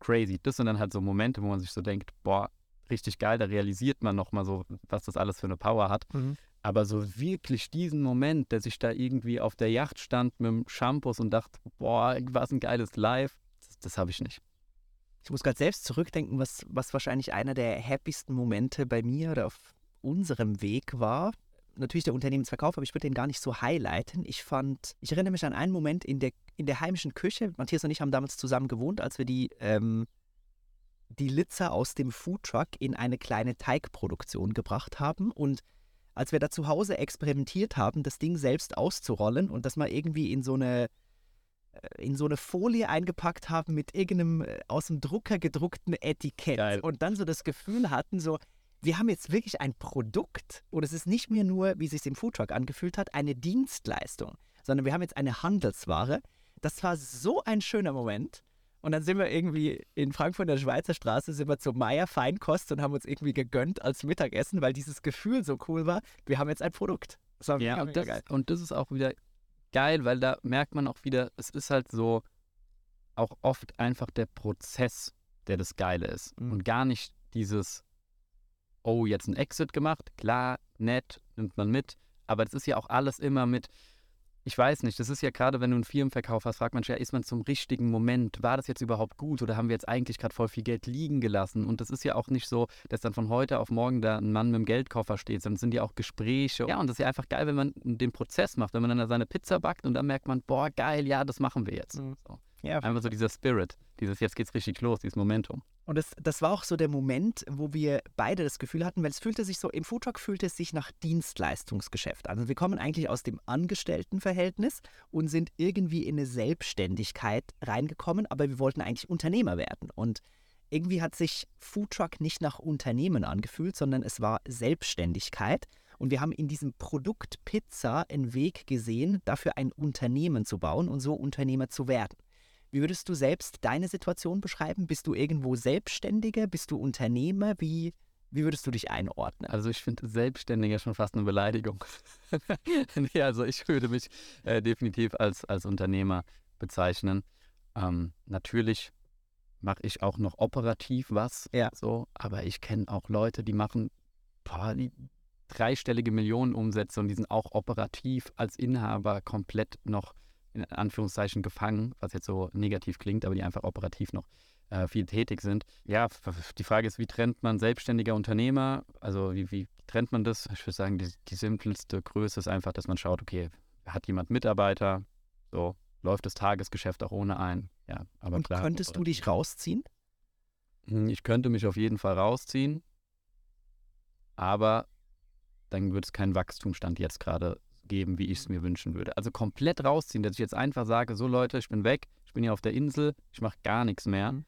[SPEAKER 1] Crazy. Das sind dann halt so Momente, wo man sich so denkt, boah, richtig geil, da realisiert man nochmal so, was das alles für eine Power hat. Mhm. Aber so wirklich diesen Moment, dass ich da irgendwie auf der Yacht stand mit dem Shampoos und dachte, boah, was ein geiles Live, das, das habe ich nicht.
[SPEAKER 3] Ich muss gerade selbst zurückdenken, was, was wahrscheinlich einer der happiesten Momente bei mir oder auf unserem Weg war. Natürlich der Unternehmensverkauf, aber ich würde den gar nicht so highlighten. Ich fand, ich erinnere mich an einen Moment in der, in der heimischen Küche. Matthias und ich haben damals zusammen gewohnt, als wir die, ähm, die Litzer aus dem Foodtruck in eine kleine Teigproduktion gebracht haben. Und als wir da zu Hause experimentiert haben, das Ding selbst auszurollen und das mal irgendwie in so eine äh, in so eine Folie eingepackt haben mit irgendeinem äh, aus dem Drucker gedruckten Etikett Geil. und dann so das Gefühl hatten, so, wir haben jetzt wirklich ein Produkt und es ist nicht mehr nur, wie es sich im Foodtruck angefühlt hat, eine Dienstleistung, sondern wir haben jetzt eine Handelsware. Das war so ein schöner Moment. Und dann sind wir irgendwie in Frankfurt in der Schweizer Straße, sind wir zum Meier Feinkost und haben uns irgendwie gegönnt als Mittagessen, weil dieses Gefühl so cool war. Wir haben jetzt ein Produkt.
[SPEAKER 1] Das war ja, und das, geil. und das ist auch wieder geil, weil da merkt man auch wieder, es ist halt so auch oft einfach der Prozess, der das Geile ist. Mhm. Und gar nicht dieses, oh, jetzt ein Exit gemacht, klar, nett, nimmt man mit, aber das ist ja auch alles immer mit, ich weiß nicht, das ist ja gerade, wenn du einen Firmenverkauf hast, fragt man sich ja, ist man zum richtigen Moment, war das jetzt überhaupt gut oder haben wir jetzt eigentlich gerade voll viel Geld liegen gelassen? Und das ist ja auch nicht so, dass dann von heute auf morgen da ein Mann mit dem Geldkoffer steht, sondern es sind ja auch Gespräche. Ja, und das ist ja einfach geil, wenn man den Prozess macht, wenn man dann da seine Pizza backt und dann merkt man, boah, geil, ja, das machen wir jetzt. Mhm. So. Ja, einfach so dieser Spirit, dieses jetzt geht's richtig los, dieses Momentum.
[SPEAKER 3] Und das, das war auch so der Moment, wo wir beide das Gefühl hatten, weil es fühlte sich so, im Foodtruck fühlte es sich nach Dienstleistungsgeschäft an. Also wir kommen eigentlich aus dem Angestelltenverhältnis und sind irgendwie in eine Selbstständigkeit reingekommen, aber wir wollten eigentlich Unternehmer werden. Und irgendwie hat sich Foodtruck nicht nach Unternehmen angefühlt, sondern es war Selbstständigkeit. Und wir haben in diesem Produkt Pizza einen Weg gesehen, dafür ein Unternehmen zu bauen und so Unternehmer zu werden. Wie würdest du selbst deine Situation beschreiben? Bist du irgendwo Selbstständiger? Bist du Unternehmer? Wie, wie würdest du dich einordnen?
[SPEAKER 1] Also ich finde Selbstständiger schon fast eine Beleidigung. nee, also ich würde mich äh, definitiv als, als Unternehmer bezeichnen. Ähm, natürlich mache ich auch noch operativ was,
[SPEAKER 3] Ja.
[SPEAKER 1] so, aber ich kenne auch Leute, die machen boah, die dreistellige Millionenumsätze und die sind auch operativ als Inhaber komplett noch in Anführungszeichen gefangen, was jetzt so negativ klingt, aber die einfach operativ noch äh, viel tätig sind. Ja, die Frage ist, wie trennt man selbstständiger Unternehmer? Also wie, wie trennt man das? Ich würde sagen, die, die simpelste Größe ist einfach, dass man schaut, okay, hat jemand Mitarbeiter? So, läuft das Tagesgeschäft auch ohne einen? Ja, aber
[SPEAKER 3] und
[SPEAKER 1] klar.
[SPEAKER 3] könntest du dich rausziehen?
[SPEAKER 1] Hm, Ich könnte mich auf jeden Fall rausziehen, aber dann würde es keinen Wachstumsstand jetzt gerade geben, wie ich es mir wünschen würde. Also komplett rausziehen, dass ich jetzt einfach sage, so Leute, ich bin weg, ich bin hier auf der Insel, ich mache gar nichts mehr.
[SPEAKER 3] Mhm.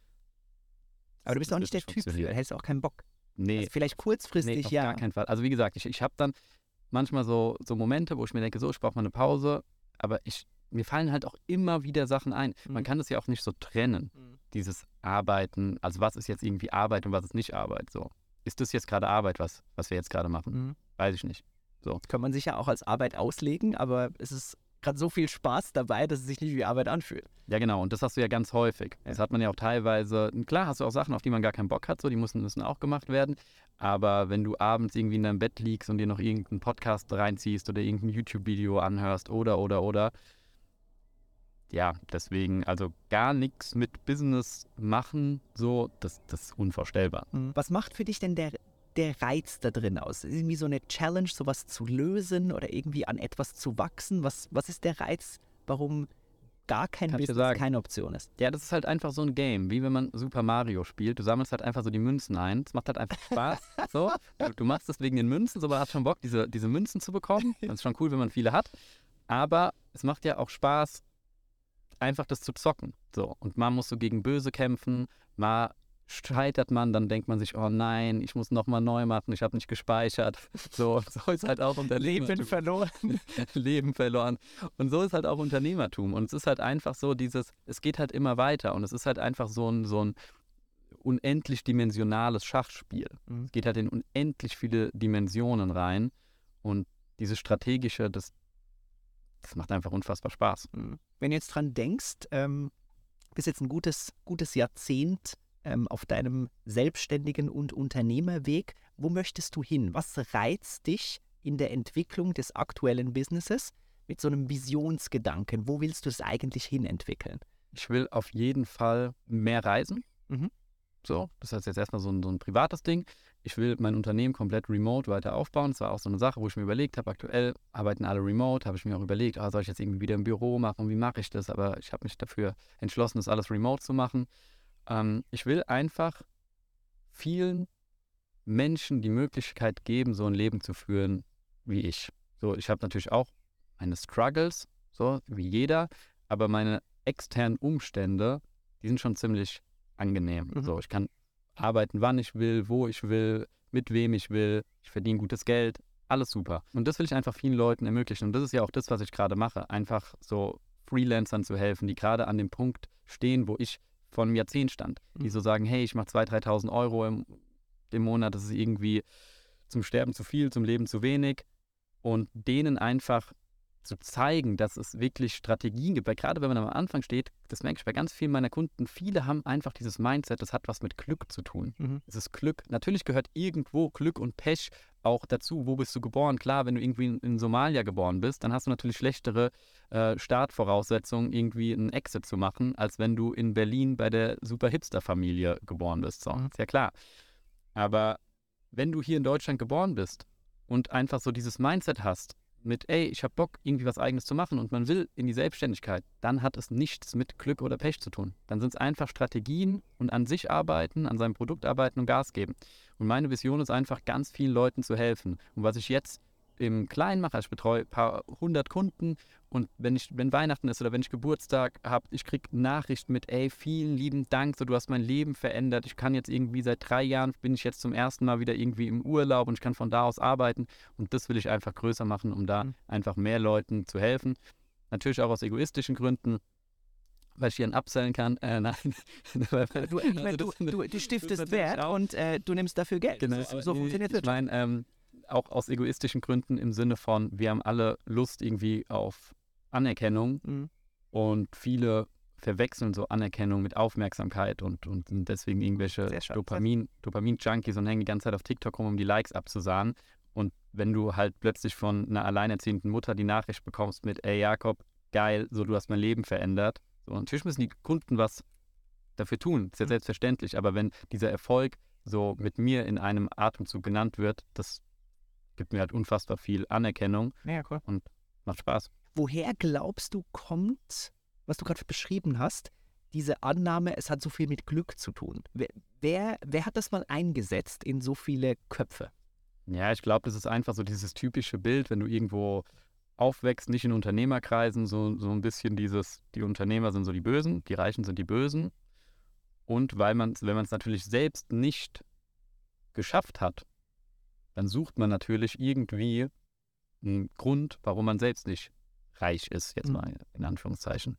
[SPEAKER 3] Aber du bist auch nicht der Typ für, da hättest du auch keinen Bock.
[SPEAKER 1] Nee,
[SPEAKER 3] Also vielleicht
[SPEAKER 1] nee,
[SPEAKER 3] kurzfristig,
[SPEAKER 1] auf
[SPEAKER 3] ja.
[SPEAKER 1] gar keinen Fall. Also wie gesagt, ich, ich habe dann manchmal so, so Momente, wo ich mir denke, so, ich brauche mal eine Pause, aber ich, mir fallen halt auch immer wieder Sachen ein. Man
[SPEAKER 3] Mhm.
[SPEAKER 1] kann das ja auch nicht so trennen,
[SPEAKER 3] Mhm.
[SPEAKER 1] dieses Arbeiten, also was ist jetzt irgendwie Arbeit und was ist nicht Arbeit, so. Ist das jetzt gerade Arbeit, was, was wir jetzt gerade machen?
[SPEAKER 3] Mhm.
[SPEAKER 1] Weiß ich nicht.
[SPEAKER 3] Kann man sich ja auch als Arbeit auslegen, aber es ist gerade so viel Spaß dabei, dass es sich nicht wie Arbeit anfühlt.
[SPEAKER 1] Ja, genau. Und das hast du ja ganz häufig. Das hat man ja auch teilweise. Klar hast du auch Sachen, auf die man gar keinen Bock hat, so, die müssen, müssen auch gemacht werden. Aber wenn du abends irgendwie in deinem Bett liegst und dir noch irgendeinen Podcast reinziehst oder irgendein YouTube-Video anhörst oder, oder, oder. Ja, deswegen, also gar nichts mit Business machen, so, das, das ist unvorstellbar.
[SPEAKER 3] Was macht für dich denn der, der Reiz da drin aus? Ist Irgendwie so eine Challenge, sowas zu lösen oder irgendwie an etwas zu wachsen? Was, was ist der Reiz, warum gar kein
[SPEAKER 1] Kann
[SPEAKER 3] Business keine Option ist?
[SPEAKER 1] Ja, das ist halt einfach so ein Game, wie wenn man Super Mario spielt. Du sammelst halt einfach so die Münzen ein. Es macht halt einfach Spaß. so. du, machst es wegen den Münzen, so aber hast schon Bock, diese, diese Münzen zu bekommen. Das ist schon cool, wenn man viele hat. Aber es macht ja auch Spaß, einfach das zu zocken. So. Und mal musst du gegen Böse kämpfen, mal scheitert man, dann denkt man sich, oh nein, ich muss nochmal neu machen, ich habe nicht gespeichert. So, so ist halt auch Unternehmertum.
[SPEAKER 3] verloren.
[SPEAKER 1] Leben verloren. Und so ist halt auch Unternehmertum. Und es ist halt einfach so dieses, es geht halt immer weiter und es ist halt einfach so ein, so ein unendlich dimensionales Schachspiel.
[SPEAKER 3] Mhm.
[SPEAKER 1] Es geht halt in unendlich viele Dimensionen rein und dieses strategische, das, das macht einfach unfassbar Spaß.
[SPEAKER 3] Mhm. Wenn du jetzt dran denkst, ähm, bist jetzt ein gutes, gutes Jahrzehnt ähm, auf deinem selbstständigen und Unternehmerweg. Wo möchtest du hin? Was reizt dich in der Entwicklung des aktuellen Businesses mit so einem Visionsgedanken? Wo willst du es eigentlich hin entwickeln?
[SPEAKER 1] Ich will auf jeden Fall mehr reisen.
[SPEAKER 3] Mhm.
[SPEAKER 1] So, das heißt jetzt erstmal so ein, so ein privates Ding. Ich will mein Unternehmen komplett remote weiter aufbauen. Das war auch so eine Sache, wo ich mir überlegt habe, aktuell arbeiten alle remote, habe ich mir auch überlegt, ah, soll ich jetzt irgendwie wieder im Büro machen, wie mache ich das? Aber ich habe mich dafür entschlossen, das alles remote zu machen. Ähm, ich will einfach vielen Menschen die Möglichkeit geben, so ein Leben zu führen wie ich. So, ich habe natürlich auch meine Struggles, so wie jeder, aber meine externen Umstände, die sind schon ziemlich angenehm.
[SPEAKER 3] Mhm.
[SPEAKER 1] So, ich kann arbeiten, wann ich will, wo ich will, mit wem ich will. Ich verdiene gutes Geld, alles super. Und das will ich einfach vielen Leuten ermöglichen. Und das ist ja auch das, was ich gerade mache. Einfach so Freelancern zu helfen, die gerade an dem Punkt stehen, wo ich vor einem Jahrzehnt stand. Die
[SPEAKER 3] Mhm.
[SPEAKER 1] so sagen, hey, ich mache 2.000, 3.000 Euro im, im Monat, das ist irgendwie zum Sterben zu viel, zum Leben zu wenig. Und denen einfach zu zeigen, dass es wirklich Strategien gibt. Weil gerade wenn man am Anfang steht, das merke ich bei ganz vielen meiner Kunden, viele haben einfach dieses Mindset, das hat was mit Glück zu tun.
[SPEAKER 3] Mhm.
[SPEAKER 1] Es ist Glück. Natürlich gehört irgendwo Glück und Pech auch dazu. Wo bist du geboren? Klar, wenn du irgendwie in, in Somalia geboren bist, dann hast du natürlich schlechtere äh, Startvoraussetzungen, irgendwie einen Exit zu machen, als wenn du in Berlin bei der Super-Hipster-Familie geboren bist. So,
[SPEAKER 3] Mhm.
[SPEAKER 1] ist ja klar. Aber wenn du hier in Deutschland geboren bist und einfach so dieses Mindset hast, mit, ey, ich habe Bock, irgendwie was Eigenes zu machen und man will in die Selbstständigkeit, dann hat es nichts mit Glück oder Pech zu tun. Dann sind es einfach Strategien und an sich arbeiten, an seinem Produkt arbeiten und Gas geben. Und meine Vision ist einfach, ganz vielen Leuten zu helfen. Und was ich jetzt im Kleinen mache, also ich betreue ein paar hundert Kunden und wenn ich, wenn Weihnachten ist oder wenn ich Geburtstag habe, ich kriege Nachrichten mit, ey, vielen lieben Dank, so du hast mein Leben verändert. Ich kann jetzt irgendwie seit drei Jahren bin ich jetzt zum ersten Mal wieder irgendwie im Urlaub und ich kann von da aus arbeiten. Und das will ich einfach größer machen, um da mhm. einfach mehr Leuten zu helfen. Natürlich auch aus egoistischen Gründen weil ich hier einen absellen kann. Äh, nein.
[SPEAKER 3] du, ich mein, du, du, du, stiftest Wert und äh, du nimmst dafür Geld.
[SPEAKER 1] Genau. So, so funktioniert Ich meine, ähm, auch aus egoistischen Gründen im Sinne von, wir haben alle Lust irgendwie auf Anerkennung mhm. und viele verwechseln so Anerkennung mit Aufmerksamkeit und, und sind deswegen irgendwelche Dopamin, Dopamin-Junkies und hängen die ganze Zeit auf TikTok rum, um die Likes abzusahen. Und wenn du halt plötzlich von einer alleinerziehenden Mutter die Nachricht bekommst mit, ey Jakob, geil, so du hast mein Leben verändert. So, natürlich müssen die Kunden was dafür tun, ist ja mhm. selbstverständlich. Aber wenn dieser Erfolg so mit mir in einem Atemzug genannt wird, das gibt mir halt unfassbar viel Anerkennung
[SPEAKER 3] ja, cool.
[SPEAKER 1] und macht Spaß.
[SPEAKER 3] Woher glaubst du kommt, was du gerade beschrieben hast, diese Annahme, es hat so viel mit Glück zu tun? Wer, wer, wer hat das mal eingesetzt in so viele Köpfe?
[SPEAKER 1] Ja, ich glaube, das ist einfach so dieses typische Bild, wenn du irgendwo aufwächst, nicht in Unternehmerkreisen, so, so ein bisschen dieses, die Unternehmer sind so die Bösen, die Reichen sind die Bösen. Und weil man wenn man es natürlich selbst nicht geschafft hat, dann sucht man natürlich irgendwie einen Grund, warum man selbst nicht reich ist, jetzt mhm. mal in Anführungszeichen.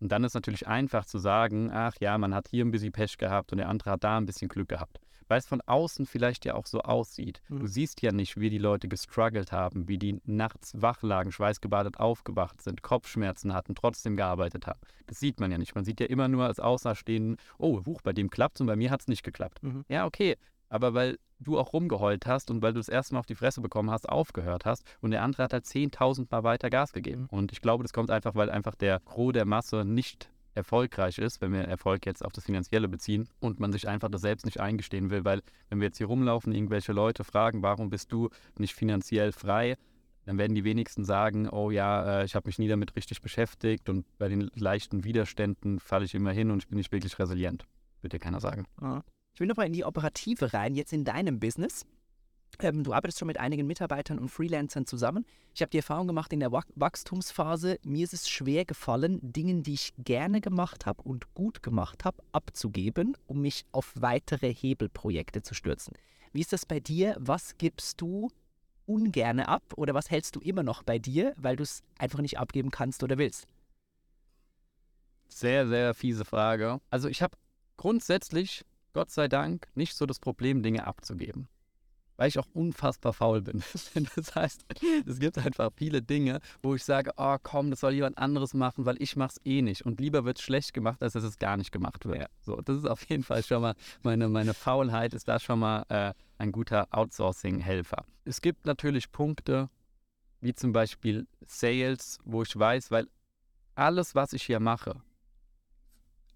[SPEAKER 1] Und dann ist natürlich einfach zu sagen, ach ja, man hat hier ein bisschen Pech gehabt und der andere hat da ein bisschen Glück gehabt. Weil es von außen vielleicht ja auch so aussieht. Mhm. Du siehst ja nicht, wie die Leute gestruggelt haben, wie die nachts wach lagen, schweißgebadet aufgewacht sind, Kopfschmerzen hatten, trotzdem gearbeitet haben. Das sieht man ja nicht. Man sieht ja immer nur als Außerstehenden, oh, huch, bei dem klappt es und bei mir hat es nicht geklappt. Mhm. Ja, okay, aber weil du auch rumgeheult hast und weil du das erste Mal auf die Fresse bekommen hast, aufgehört hast und der andere hat halt 10.000 Mal weiter Gas gegeben. Mhm. Und ich glaube, das kommt einfach, weil einfach der Gros der Masse nicht erfolgreich ist, wenn wir Erfolg jetzt auf das Finanzielle beziehen und man sich einfach das selbst nicht eingestehen will, weil wenn wir jetzt hier rumlaufen, irgendwelche Leute fragen, warum bist du nicht finanziell frei, dann werden die wenigsten sagen, oh ja, äh, ich habe mich nie damit richtig beschäftigt und bei den leichten Widerständen falle ich immer hin und ich bin nicht wirklich resilient. Wird dir keiner sagen.
[SPEAKER 3] Ja. Ich will nochmal in die Operative rein, jetzt in deinem Business. Ähm, du arbeitest schon mit einigen Mitarbeitern und Freelancern zusammen. Ich habe die Erfahrung gemacht in der Wachstumsphase, mir ist es schwer gefallen, Dinge, die ich gerne gemacht habe und gut gemacht habe, abzugeben, um mich auf weitere Hebelprojekte zu stürzen. Wie ist das bei dir? Was gibst du ungerne ab oder was hältst du immer noch bei dir, weil du es einfach nicht abgeben kannst oder willst?
[SPEAKER 1] Sehr, sehr fiese Frage. Also ich habe grundsätzlich Gott sei Dank nicht so das Problem, Dinge abzugeben. Weil ich auch unfassbar faul bin. Das heißt, es gibt einfach viele Dinge, wo ich sage, oh komm, das soll jemand anderes machen, weil ich mache es eh nicht. Und lieber wird es schlecht gemacht, als dass es gar nicht gemacht wird. Ja. So, das ist auf jeden Fall schon mal, meine, meine Faulheit ist da schon mal äh, ein guter Outsourcing-Helfer. Es gibt natürlich Punkte, wie zum Beispiel Sales, wo ich weiß, weil alles, was ich hier mache,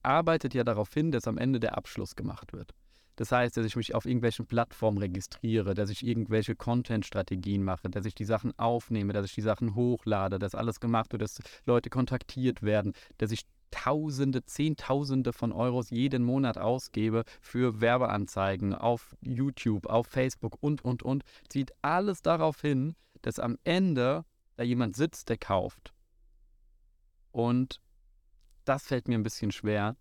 [SPEAKER 1] arbeitet ja darauf hin, dass am Ende der Abschluss gemacht wird. Das heißt, dass ich mich auf irgendwelchen Plattformen registriere, dass ich irgendwelche Content-Strategien mache, dass ich die Sachen aufnehme, dass ich die Sachen hochlade, dass alles gemacht wird, dass Leute kontaktiert werden, dass ich Tausende, Zehntausende von Euros jeden Monat ausgebe für Werbeanzeigen auf YouTube, auf Facebook und, und, und, zieht alles darauf hin, dass am Ende da jemand sitzt, der kauft. Und das fällt mir ein bisschen schwer.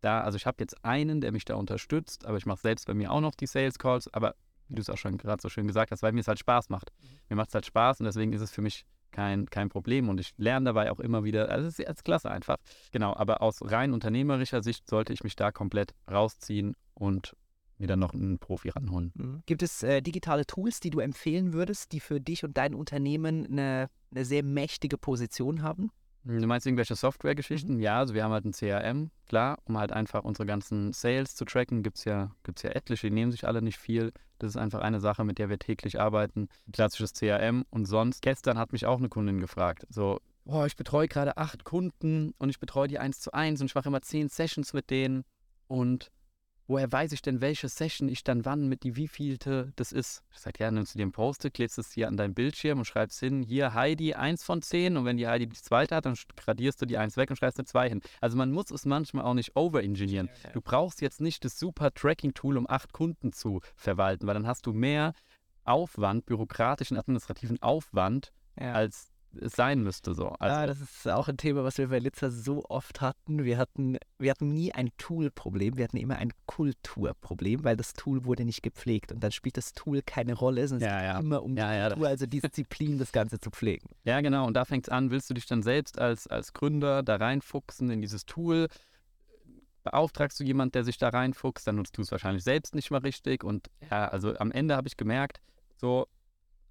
[SPEAKER 1] Da, also ich habe jetzt einen, der mich da unterstützt, aber ich mache selbst bei mir auch noch die Sales Calls, aber wie du es auch schon gerade so schön gesagt hast, weil mir es halt Spaß macht. Mhm. Mir macht es halt Spaß und deswegen ist es für mich kein, kein Problem und ich lerne dabei auch immer wieder, also es ist jetzt klasse einfach. Genau, aber aus rein unternehmerischer Sicht sollte ich mich da komplett rausziehen und mir dann noch einen Profi ranholen.
[SPEAKER 3] Mhm. Gibt es äh, digitale Tools, die du empfehlen würdest, die für dich und dein Unternehmen eine, eine sehr mächtige Position haben?
[SPEAKER 1] Hm, du meinst irgendwelche Software-Geschichten? Mhm. Ja, also wir haben halt ein CRM, klar, um halt einfach unsere ganzen Sales zu tracken. Gibt es ja, gibt's ja etliche, die nehmen sich alle nicht viel. Das ist einfach eine Sache, mit der wir täglich arbeiten. Klassisches CRM. Und sonst, gestern hat mich auch eine Kundin gefragt, so, boah, ich betreue gerade acht Kunden und ich betreue die eins zu eins und ich mache immer zehn Sessions mit denen. Und woher weiß ich denn, welche Session ich dann wann mit die wievielte das ist? Ich sage, ja, nimmst du dir ein Post-it, klebst es hier an deinen Bildschirm und schreibst hin, hier Heidi 1 von 10 und wenn die Heidi die zweite hat, dann gradierst du die 1 weg und schreibst eine 2 hin. Also man muss es manchmal auch nicht overengineeren. Du brauchst jetzt nicht das super Tracking-Tool, um acht Kunden zu verwalten, weil dann hast du mehr Aufwand, bürokratischen, administrativen Aufwand,
[SPEAKER 3] Ja.
[SPEAKER 1] als es sein müsste so. Also,
[SPEAKER 3] ah, das ist auch ein Thema, was wir bei Litzer so oft hatten. Wir hatten, wir hatten nie ein Tool-Problem, wir hatten immer ein Kulturproblem, weil das Tool wurde nicht gepflegt. Und dann spielt das Tool keine Rolle, sondern
[SPEAKER 1] Ja,
[SPEAKER 3] es
[SPEAKER 1] ja.
[SPEAKER 3] geht immer um
[SPEAKER 1] Ja,
[SPEAKER 3] die
[SPEAKER 1] ja,
[SPEAKER 3] Kultur, also Disziplin, das Ganze zu pflegen.
[SPEAKER 1] Ja, genau. Und da fängt es an, willst du dich dann selbst als, als Gründer da reinfuchsen in dieses Tool? Beauftragst du jemanden, der sich da reinfuchst, dann nutzt du es wahrscheinlich selbst nicht mal richtig. Und ja, also am Ende habe ich gemerkt, so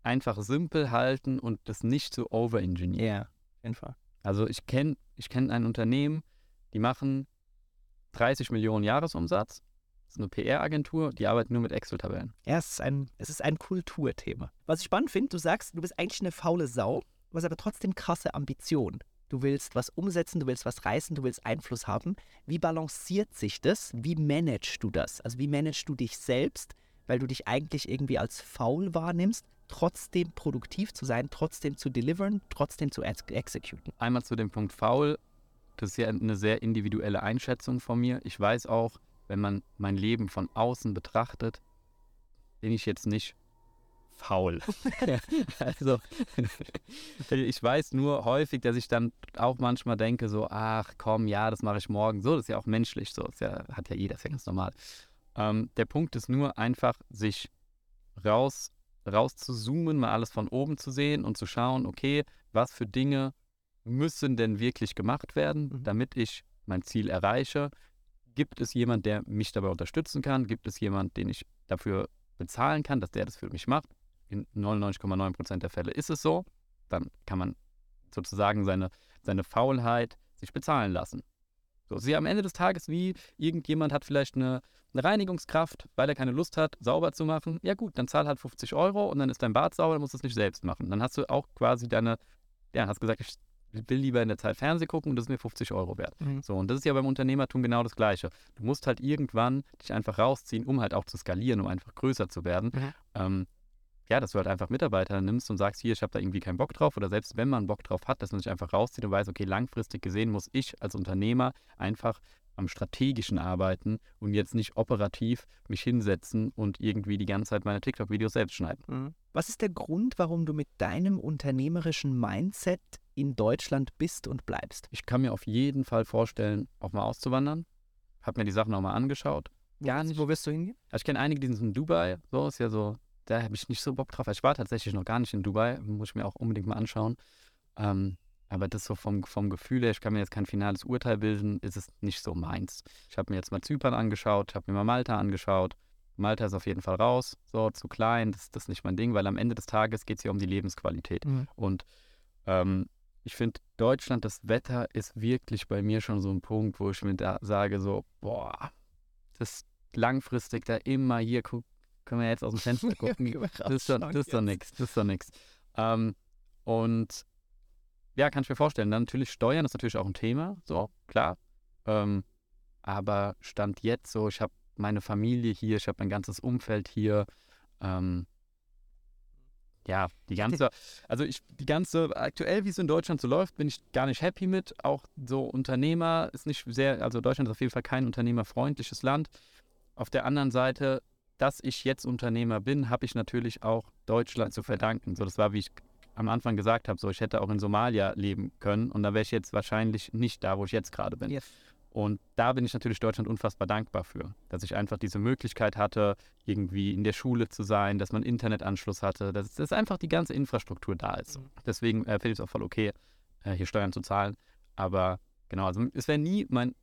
[SPEAKER 1] einfach simpel halten und das nicht so overengineeren.
[SPEAKER 3] Ja, auf jeden Fall.
[SPEAKER 1] Also ich kenne ich kenn ein Unternehmen, die machen 30 Millionen Jahresumsatz. Das ist eine PR-Agentur, die arbeiten nur mit Excel-Tabellen.
[SPEAKER 3] Ja, es ist ein, es ist ein Kulturthema. Was ich spannend finde, du sagst, du bist eigentlich eine faule Sau, du hast aber trotzdem krasse Ambitionen. Du willst was umsetzen, du willst was reißen, du willst Einfluss haben. Wie balanciert sich das? Wie managst du das? Also wie managst du dich selbst, weil du dich eigentlich irgendwie als faul wahrnimmst, trotzdem produktiv zu sein, trotzdem zu deliveren, trotzdem zu ex executen?
[SPEAKER 1] Einmal zu dem Punkt faul. Das ist ja eine sehr individuelle Einschätzung von mir. Ich weiß auch, wenn man mein Leben von außen betrachtet, bin ich jetzt nicht faul. also, ich weiß nur häufig, dass ich dann auch manchmal denke, so, ach komm, ja, das mache ich morgen. So, das ist ja auch menschlich, so, das ja, hat ja jeder, das ist ja ganz normal. Ähm, der Punkt ist nur einfach, sich raus, raus zu zoomen, mal alles von oben zu sehen und zu schauen, okay, was für Dinge müssen denn wirklich gemacht werden,
[SPEAKER 3] Mhm.
[SPEAKER 1] damit ich mein Ziel erreiche? Gibt es jemand, der mich dabei unterstützen kann? Gibt es jemand, den ich dafür bezahlen kann, dass der das für mich macht? In 99,9% der Fälle ist es so. Dann kann man sozusagen seine, seine Faulheit sich bezahlen lassen. So, sie am Ende des Tages wie irgendjemand hat vielleicht eine, eine Reinigungskraft, weil er keine Lust hat, sauber zu machen. Ja gut, dann zahl halt 50 Euro und dann ist dein Bad sauber, dann musst du es nicht selbst machen. Dann hast du auch quasi deine, ja, hast gesagt, ich will lieber in der Zeit Fernsehen gucken und das ist mir 50 Euro wert.
[SPEAKER 3] Mhm.
[SPEAKER 1] So, und das ist ja beim Unternehmertum genau das Gleiche. Du musst halt irgendwann dich einfach rausziehen, um halt auch zu skalieren, um einfach größer zu werden.
[SPEAKER 3] Mhm.
[SPEAKER 1] Ähm, ja, dass du halt einfach Mitarbeiter nimmst und sagst, hier, ich habe da irgendwie keinen Bock drauf. Oder selbst wenn man Bock drauf hat, dass man sich einfach rauszieht und weiß, okay, langfristig gesehen muss ich als Unternehmer einfach am strategischen arbeiten und jetzt nicht operativ mich hinsetzen und irgendwie die ganze Zeit meine TikTok-Videos selbst schneiden.
[SPEAKER 3] Mhm. Was ist der Grund, warum du mit deinem unternehmerischen Mindset in Deutschland bist und bleibst?
[SPEAKER 1] Ich kann mir auf jeden Fall vorstellen, auch mal auszuwandern. Hab mir die Sachen auch mal angeschaut. Nicht.
[SPEAKER 3] Wo wirst du hingehen?
[SPEAKER 1] Also ich kenne einige, die sind in Dubai. So ist ja so, da habe ich nicht so Bock drauf. Ich war tatsächlich noch gar nicht in Dubai. Muss ich mir auch unbedingt mal anschauen. Ähm, aber das so vom, vom Gefühl her, ich kann mir jetzt kein finales Urteil bilden, ist es nicht so meins. Ich habe mir jetzt mal Zypern angeschaut, habe mir mal Malta angeschaut. Malta ist auf jeden Fall raus, so zu klein, das, das ist nicht mein Ding, weil am Ende des Tages geht es hier um die Lebensqualität.
[SPEAKER 3] Mhm.
[SPEAKER 1] Und ähm, ich finde, Deutschland, das Wetter ist wirklich bei mir schon so ein Punkt, wo ich mir da sage, so, boah, das langfristig da immer hier, guck, können wir jetzt aus dem Fenster gucken. Das ist doch, das ist doch nix, das ist doch nix. Ähm, und ja, kann ich mir vorstellen. Dann natürlich Steuern ist natürlich auch ein Thema, so, klar. Ähm, aber Stand jetzt so, ich habe meine Familie hier, ich habe mein ganzes Umfeld hier. Ähm, ja, die ganze, also ich, die ganze, aktuell, wie es in Deutschland so läuft, bin ich gar nicht happy mit. Auch so Unternehmer ist nicht sehr, also Deutschland ist auf jeden Fall kein unternehmerfreundliches Land. Auf der anderen Seite, dass ich jetzt Unternehmer bin, habe ich natürlich auch Deutschland zu verdanken. So, das war, wie ich am Anfang gesagt habe, so ich hätte auch in Somalia leben können und da wäre ich jetzt wahrscheinlich nicht da, wo ich jetzt gerade bin.
[SPEAKER 3] Yes.
[SPEAKER 1] Und da bin ich natürlich Deutschland unfassbar dankbar für, dass ich einfach diese Möglichkeit hatte, irgendwie in der Schule zu sein, dass man Internetanschluss hatte, dass, dass einfach die ganze Infrastruktur da ist.
[SPEAKER 3] Mhm.
[SPEAKER 1] Deswegen äh, finde ich es auch voll okay, äh, hier Steuern zu zahlen. Aber genau, also es wäre nie mein,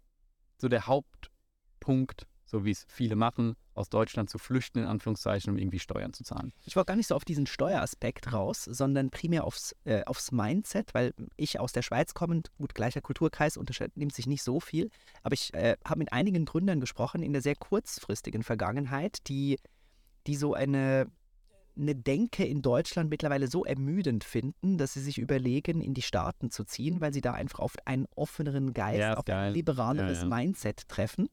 [SPEAKER 1] so der Hauptpunkt, so wie es viele machen, aus Deutschland zu flüchten, in Anführungszeichen, um irgendwie Steuern zu zahlen.
[SPEAKER 3] Ich war gar nicht so auf diesen Steueraspekt raus, sondern primär aufs, äh, aufs Mindset, weil ich aus der Schweiz kommend, gut, gleicher Kulturkreis, unternimmt sich nicht so viel, aber ich äh, habe mit einigen Gründern gesprochen in der sehr kurzfristigen Vergangenheit, die, die so eine, eine Denke in Deutschland mittlerweile so ermüdend finden, dass sie sich überlegen, in die Staaten zu ziehen, weil sie da einfach auf einen offeneren Geist,
[SPEAKER 1] Ja,
[SPEAKER 3] auf
[SPEAKER 1] geil.
[SPEAKER 3] ein liberaleres
[SPEAKER 1] Ja, ja.
[SPEAKER 3] Mindset treffen.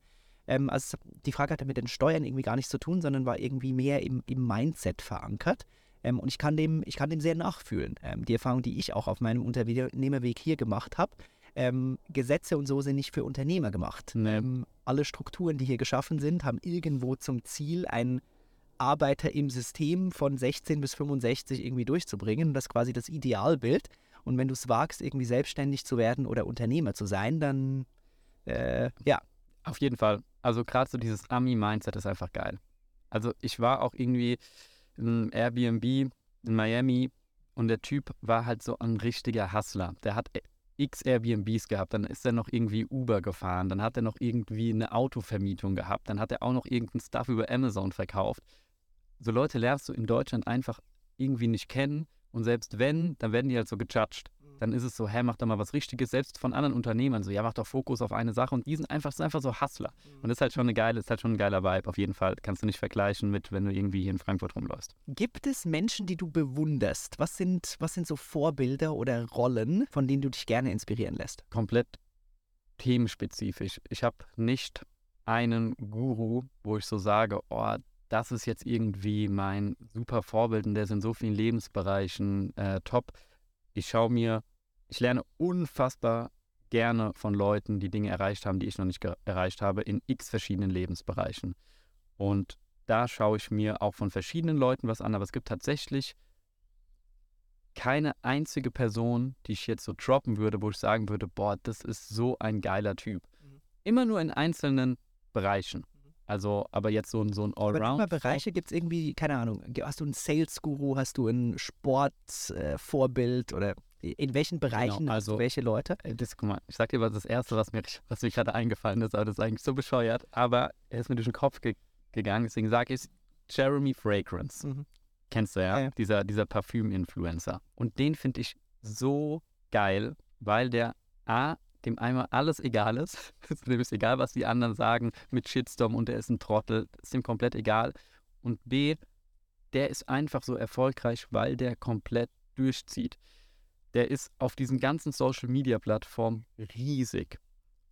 [SPEAKER 3] Ähm, also die Frage hatte mit den Steuern irgendwie gar nichts zu tun, sondern war irgendwie mehr im, im Mindset verankert. Ähm, und ich kann, dem, ich kann dem sehr nachfühlen. Ähm, die Erfahrung, die ich auch auf meinem Unternehmerweg hier gemacht habe, ähm, Gesetze und so sind nicht für Unternehmer gemacht.
[SPEAKER 1] Nee.
[SPEAKER 3] Ähm, alle Strukturen, die hier geschaffen sind, haben irgendwo zum Ziel, einen Arbeiter im System von 16 bis 65 irgendwie durchzubringen. Das ist quasi das Idealbild. Und wenn du es wagst, irgendwie selbstständig zu werden oder Unternehmer zu sein, dann äh, ja.
[SPEAKER 1] Auf jeden Fall. Also gerade so dieses Ami-Mindset ist einfach geil. Also ich war auch irgendwie im Airbnb in Miami und der Typ war halt so ein richtiger Hustler. Der hat x Airbnbs gehabt, dann ist er noch irgendwie Uber gefahren, dann hat er noch irgendwie eine Autovermietung gehabt, dann hat er auch noch irgendeinen Stuff über Amazon verkauft. So Leute lernst du in Deutschland einfach irgendwie nicht kennen und selbst wenn, dann werden die halt so gejudged. Dann ist es so, hä, mach doch mal was Richtiges, selbst von anderen Unternehmern so, ja, mach doch Fokus auf eine Sache und die sind einfach, sind einfach so Hustler. Und das ist halt schon eine geile, ist halt schon ein geiler Vibe, auf jeden Fall. Kannst du nicht vergleichen mit, wenn du irgendwie hier in Frankfurt rumläufst.
[SPEAKER 3] Gibt es Menschen, die du bewunderst? Was sind, was sind so Vorbilder oder Rollen, von denen du dich gerne inspirieren lässt?
[SPEAKER 1] komplett themenspezifisch. Ich habe nicht einen Guru, wo ich so sage, oh, das ist jetzt irgendwie mein super Vorbild und der ist in so vielen Lebensbereichen äh, top. Ich schaue mir, ich lerne unfassbar gerne von Leuten, die Dinge erreicht haben, die ich noch nicht erreicht habe, in x verschiedenen Lebensbereichen. Und da schaue ich mir auch von verschiedenen Leuten was an, aber es gibt tatsächlich keine einzige Person, die ich jetzt so droppen würde, wo ich sagen würde, boah, das ist so ein geiler Typ.
[SPEAKER 3] Mhm.
[SPEAKER 1] Immer nur in einzelnen Bereichen. Also, aber jetzt so ein, so ein
[SPEAKER 3] Aber
[SPEAKER 1] Allround.
[SPEAKER 3] immer Bereiche gibt es irgendwie, keine Ahnung, hast du einen Sales-Guru, hast du ein Sportvorbild äh, Vorbild oder in welchen Bereichen hast du
[SPEAKER 1] also-
[SPEAKER 3] welche Leute?
[SPEAKER 1] Äh, Das, guck mal, ich sag dir was, das Erste, was mir, was mir gerade eingefallen ist, aber das ist eigentlich so bescheuert, aber er ist mir durch den Kopf ge gegangen, deswegen sage ich Jeremy Fragrance.
[SPEAKER 3] Mhm.
[SPEAKER 1] Kennst du ja?
[SPEAKER 3] Ja, ja.
[SPEAKER 1] Dieser, dieser Parfüm-Influencer. Und den finde ich so geil, weil der A, dem einmal alles egal ist. dem ist egal, was die anderen sagen mit Shitstorm und er ist ein Trottel. Ist ihm komplett egal. Und B, der ist einfach so erfolgreich, weil der komplett durchzieht. Der ist auf diesen ganzen Social Media Plattformen riesig.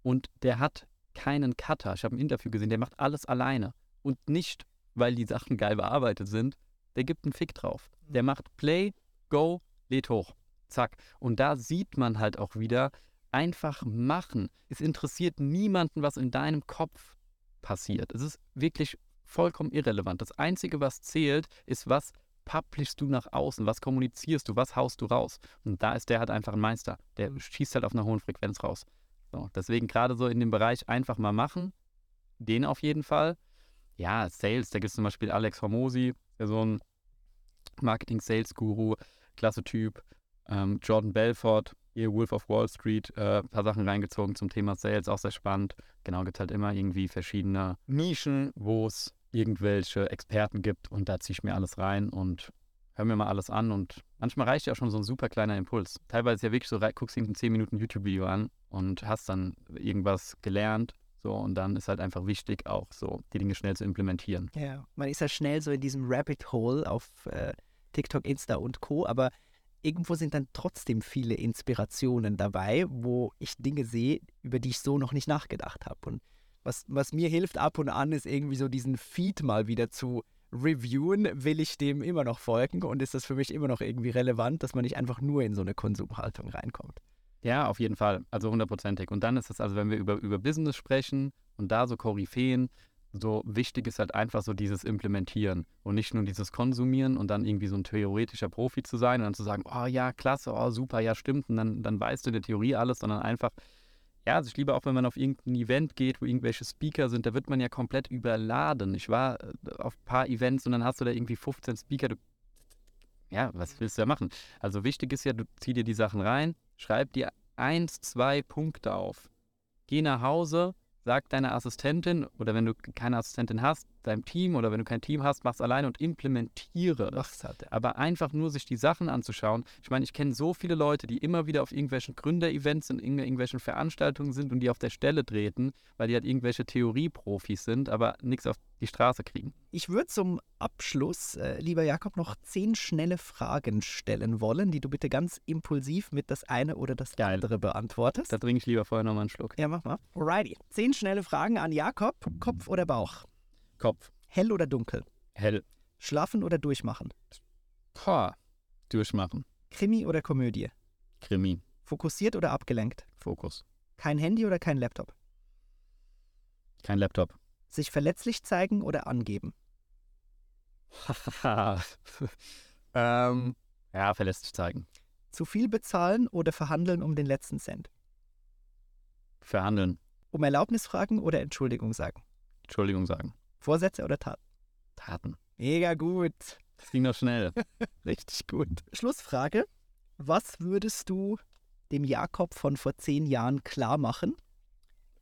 [SPEAKER 1] Und der hat keinen Cutter. Ich habe ein Interview gesehen, der macht alles alleine. Und nicht, weil die Sachen geil bearbeitet sind. Der gibt einen Fick drauf. Der macht Play, Go, lädt hoch. Zack. Und da sieht man halt auch wieder, einfach machen. Es interessiert niemanden, was in deinem Kopf passiert. Es ist wirklich vollkommen irrelevant. Das Einzige, was zählt, ist, was publishst du nach außen, was kommunizierst du, was haust du raus. Und da ist der halt einfach ein Meister. Der schießt halt auf einer hohen Frequenz raus. So, deswegen gerade so in dem Bereich einfach mal machen. Den auf jeden Fall. Ja, Sales, da gibt es zum Beispiel Alex Hormosi, der so ein Marketing-Sales-Guru, klasse Typ. Ähm, Jordan Belfort, ihr Wolf of Wall Street, äh, ein paar Sachen reingezogen zum Thema Sales, auch sehr spannend. Genau, gibt halt immer irgendwie verschiedene Nischen, wo es irgendwelche Experten gibt und da ziehe ich mir alles rein und höre mir mal alles an und manchmal reicht ja auch schon so ein super kleiner Impuls. Teilweise ist ja wirklich so, guckst dir ein 10 Minuten YouTube-Video an und hast dann irgendwas gelernt so und dann ist halt einfach wichtig, auch so die Dinge schnell zu implementieren.
[SPEAKER 3] Ja, man ist ja schnell so in diesem Rabbit Hole auf äh, TikTok, Insta und Co., aber irgendwo sind dann trotzdem viele Inspirationen dabei, wo ich Dinge sehe, über die ich so noch nicht nachgedacht habe. Und was, was mir hilft ab und an, ist irgendwie so diesen Feed mal wieder zu reviewen. Will ich dem immer noch folgen und ist das für mich immer noch irgendwie relevant, dass man nicht einfach nur in so eine Konsumhaltung reinkommt?
[SPEAKER 1] Ja, auf jeden Fall. Also hundertprozentig. Und dann ist es, also wenn wir über, über Business sprechen und da so Koryphäen, so wichtig ist halt einfach so dieses Implementieren und nicht nur dieses Konsumieren und dann irgendwie so ein theoretischer Profi zu sein und dann zu sagen, oh ja, klasse, oh super, ja stimmt und dann, dann weißt du in der Theorie alles, sondern einfach, ja, also ich liebe auch, wenn man auf irgendein Event geht, wo irgendwelche Speaker sind, da wird man ja komplett überladen. Ich war auf ein paar Events und dann hast du da irgendwie 15 Speaker, du ja, was willst du da machen? Also wichtig ist ja, du zieh dir die Sachen rein, schreib dir eins, zwei Punkte auf. Geh nach Hause, sag deiner Assistentin oder wenn du keine Assistentin hast, deinem Team oder wenn du kein Team hast, mach es alleine und implementiere es.
[SPEAKER 3] Halt.
[SPEAKER 1] Aber einfach nur sich die Sachen anzuschauen. Ich meine, ich kenne so viele Leute, die immer wieder auf irgendwelchen Gründerevents und irgendwelchen Veranstaltungen sind und die auf der Stelle treten, weil die halt irgendwelche Theorieprofis sind, aber nichts auf die Straße kriegen.
[SPEAKER 3] Ich würde zum Abschluss, äh, lieber Jakob, noch zehn schnelle Fragen stellen wollen, die du bitte ganz impulsiv mit das eine oder das
[SPEAKER 1] Geil.
[SPEAKER 3] andere beantwortest.
[SPEAKER 1] Da trinke ich lieber vorher nochmal einen Schluck.
[SPEAKER 3] ja, mach mal. Alrighty. Zehn schnelle Fragen an Jakob. Kopf oder Bauch?
[SPEAKER 1] Kopf.
[SPEAKER 3] Hell oder dunkel?
[SPEAKER 1] Hell.
[SPEAKER 3] Schlafen oder durchmachen?
[SPEAKER 1] Pah. Durchmachen.
[SPEAKER 3] Krimi oder Komödie?
[SPEAKER 1] Krimi.
[SPEAKER 3] Fokussiert oder abgelenkt?
[SPEAKER 1] Fokus.
[SPEAKER 3] Kein Handy oder kein Laptop?
[SPEAKER 1] Kein Laptop.
[SPEAKER 3] Sich verletzlich zeigen oder angeben?
[SPEAKER 1] ähm, ja, verlässt sich zeigen.
[SPEAKER 3] Zu viel bezahlen oder verhandeln um den letzten Cent?
[SPEAKER 1] Verhandeln.
[SPEAKER 3] Um Erlaubnis fragen oder Entschuldigung sagen?
[SPEAKER 1] Entschuldigung sagen.
[SPEAKER 3] Vorsätze oder Taten?
[SPEAKER 1] Taten.
[SPEAKER 3] Mega gut.
[SPEAKER 1] Das ging noch schnell.
[SPEAKER 3] Richtig gut. Schlussfrage. Was würdest du dem Jakob von vor zehn Jahren klar machen,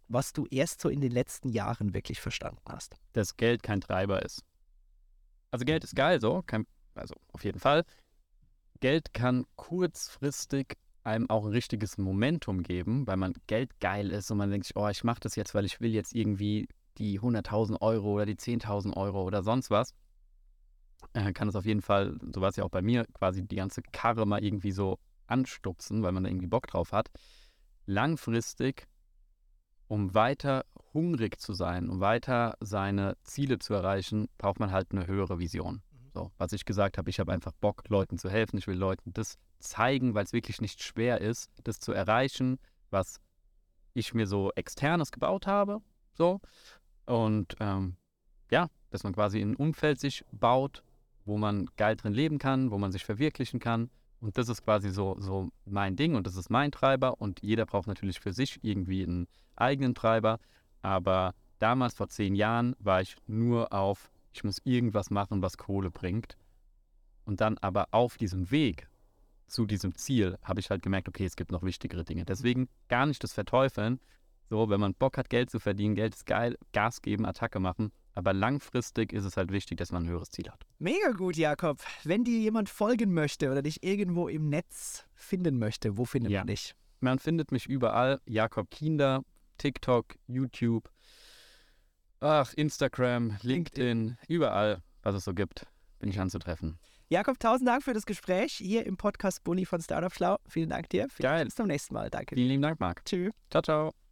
[SPEAKER 3] was du erst so in den letzten Jahren wirklich verstanden hast?
[SPEAKER 1] dass Geld kein Treiber ist. Also Geld ist geil, so, kein, also auf jeden Fall. Geld kann kurzfristig einem auch ein richtiges Momentum geben, weil man Geld geil ist und man denkt sich, oh, ich mache das jetzt, weil ich will jetzt irgendwie die 100.000 Euro oder die 10.000 Euro oder sonst was. Äh, kann es auf jeden Fall, so war es ja auch bei mir, quasi die ganze Karre mal irgendwie so anstupsen, weil man da irgendwie Bock drauf hat. Langfristig um weiter hungrig zu sein, um weiter seine Ziele zu erreichen, braucht man halt eine höhere Vision. So, was ich gesagt habe, ich habe einfach Bock, Leuten zu helfen. Ich will Leuten das zeigen, weil es wirklich nicht schwer ist, das zu erreichen, was ich mir so externes gebaut habe. So. Und ähm, ja, dass man quasi ein Umfeld sich baut, wo man geil drin leben kann, wo man sich verwirklichen kann. Und das ist quasi so, so mein Ding und das ist mein Treiber. Und jeder braucht natürlich für sich irgendwie einen eigenen Treiber. Aber damals, vor zehn Jahren, war ich nur auf, ich muss irgendwas machen, was Kohle bringt. Und dann aber auf diesem Weg zu diesem Ziel habe ich halt gemerkt, okay, es gibt noch wichtigere Dinge. Deswegen gar nicht das Verteufeln. So, wenn man Bock hat, Geld zu verdienen, Geld ist geil, Gas geben, Attacke machen. Aber langfristig ist es halt wichtig, dass man ein höheres Ziel hat.
[SPEAKER 3] Mega gut, Jakob. Wenn dir jemand folgen möchte oder dich irgendwo im Netz finden möchte, wo findet
[SPEAKER 1] Ja.
[SPEAKER 3] man dich?
[SPEAKER 1] Man findet mich überall. Jakob Kinder, TikTok, YouTube, ach, Instagram, LinkedIn, überall, was es so gibt, bin ich anzutreffen.
[SPEAKER 3] Jakob, tausend Dank für das Gespräch hier im Podcast Bully von Startup Schlau. Vielen Dank dir.
[SPEAKER 1] Geil.
[SPEAKER 3] Bis zum nächsten Mal. Danke.
[SPEAKER 1] Vielen lieben Dank, Marc.
[SPEAKER 3] Tschüss.
[SPEAKER 1] Ciao, ciao.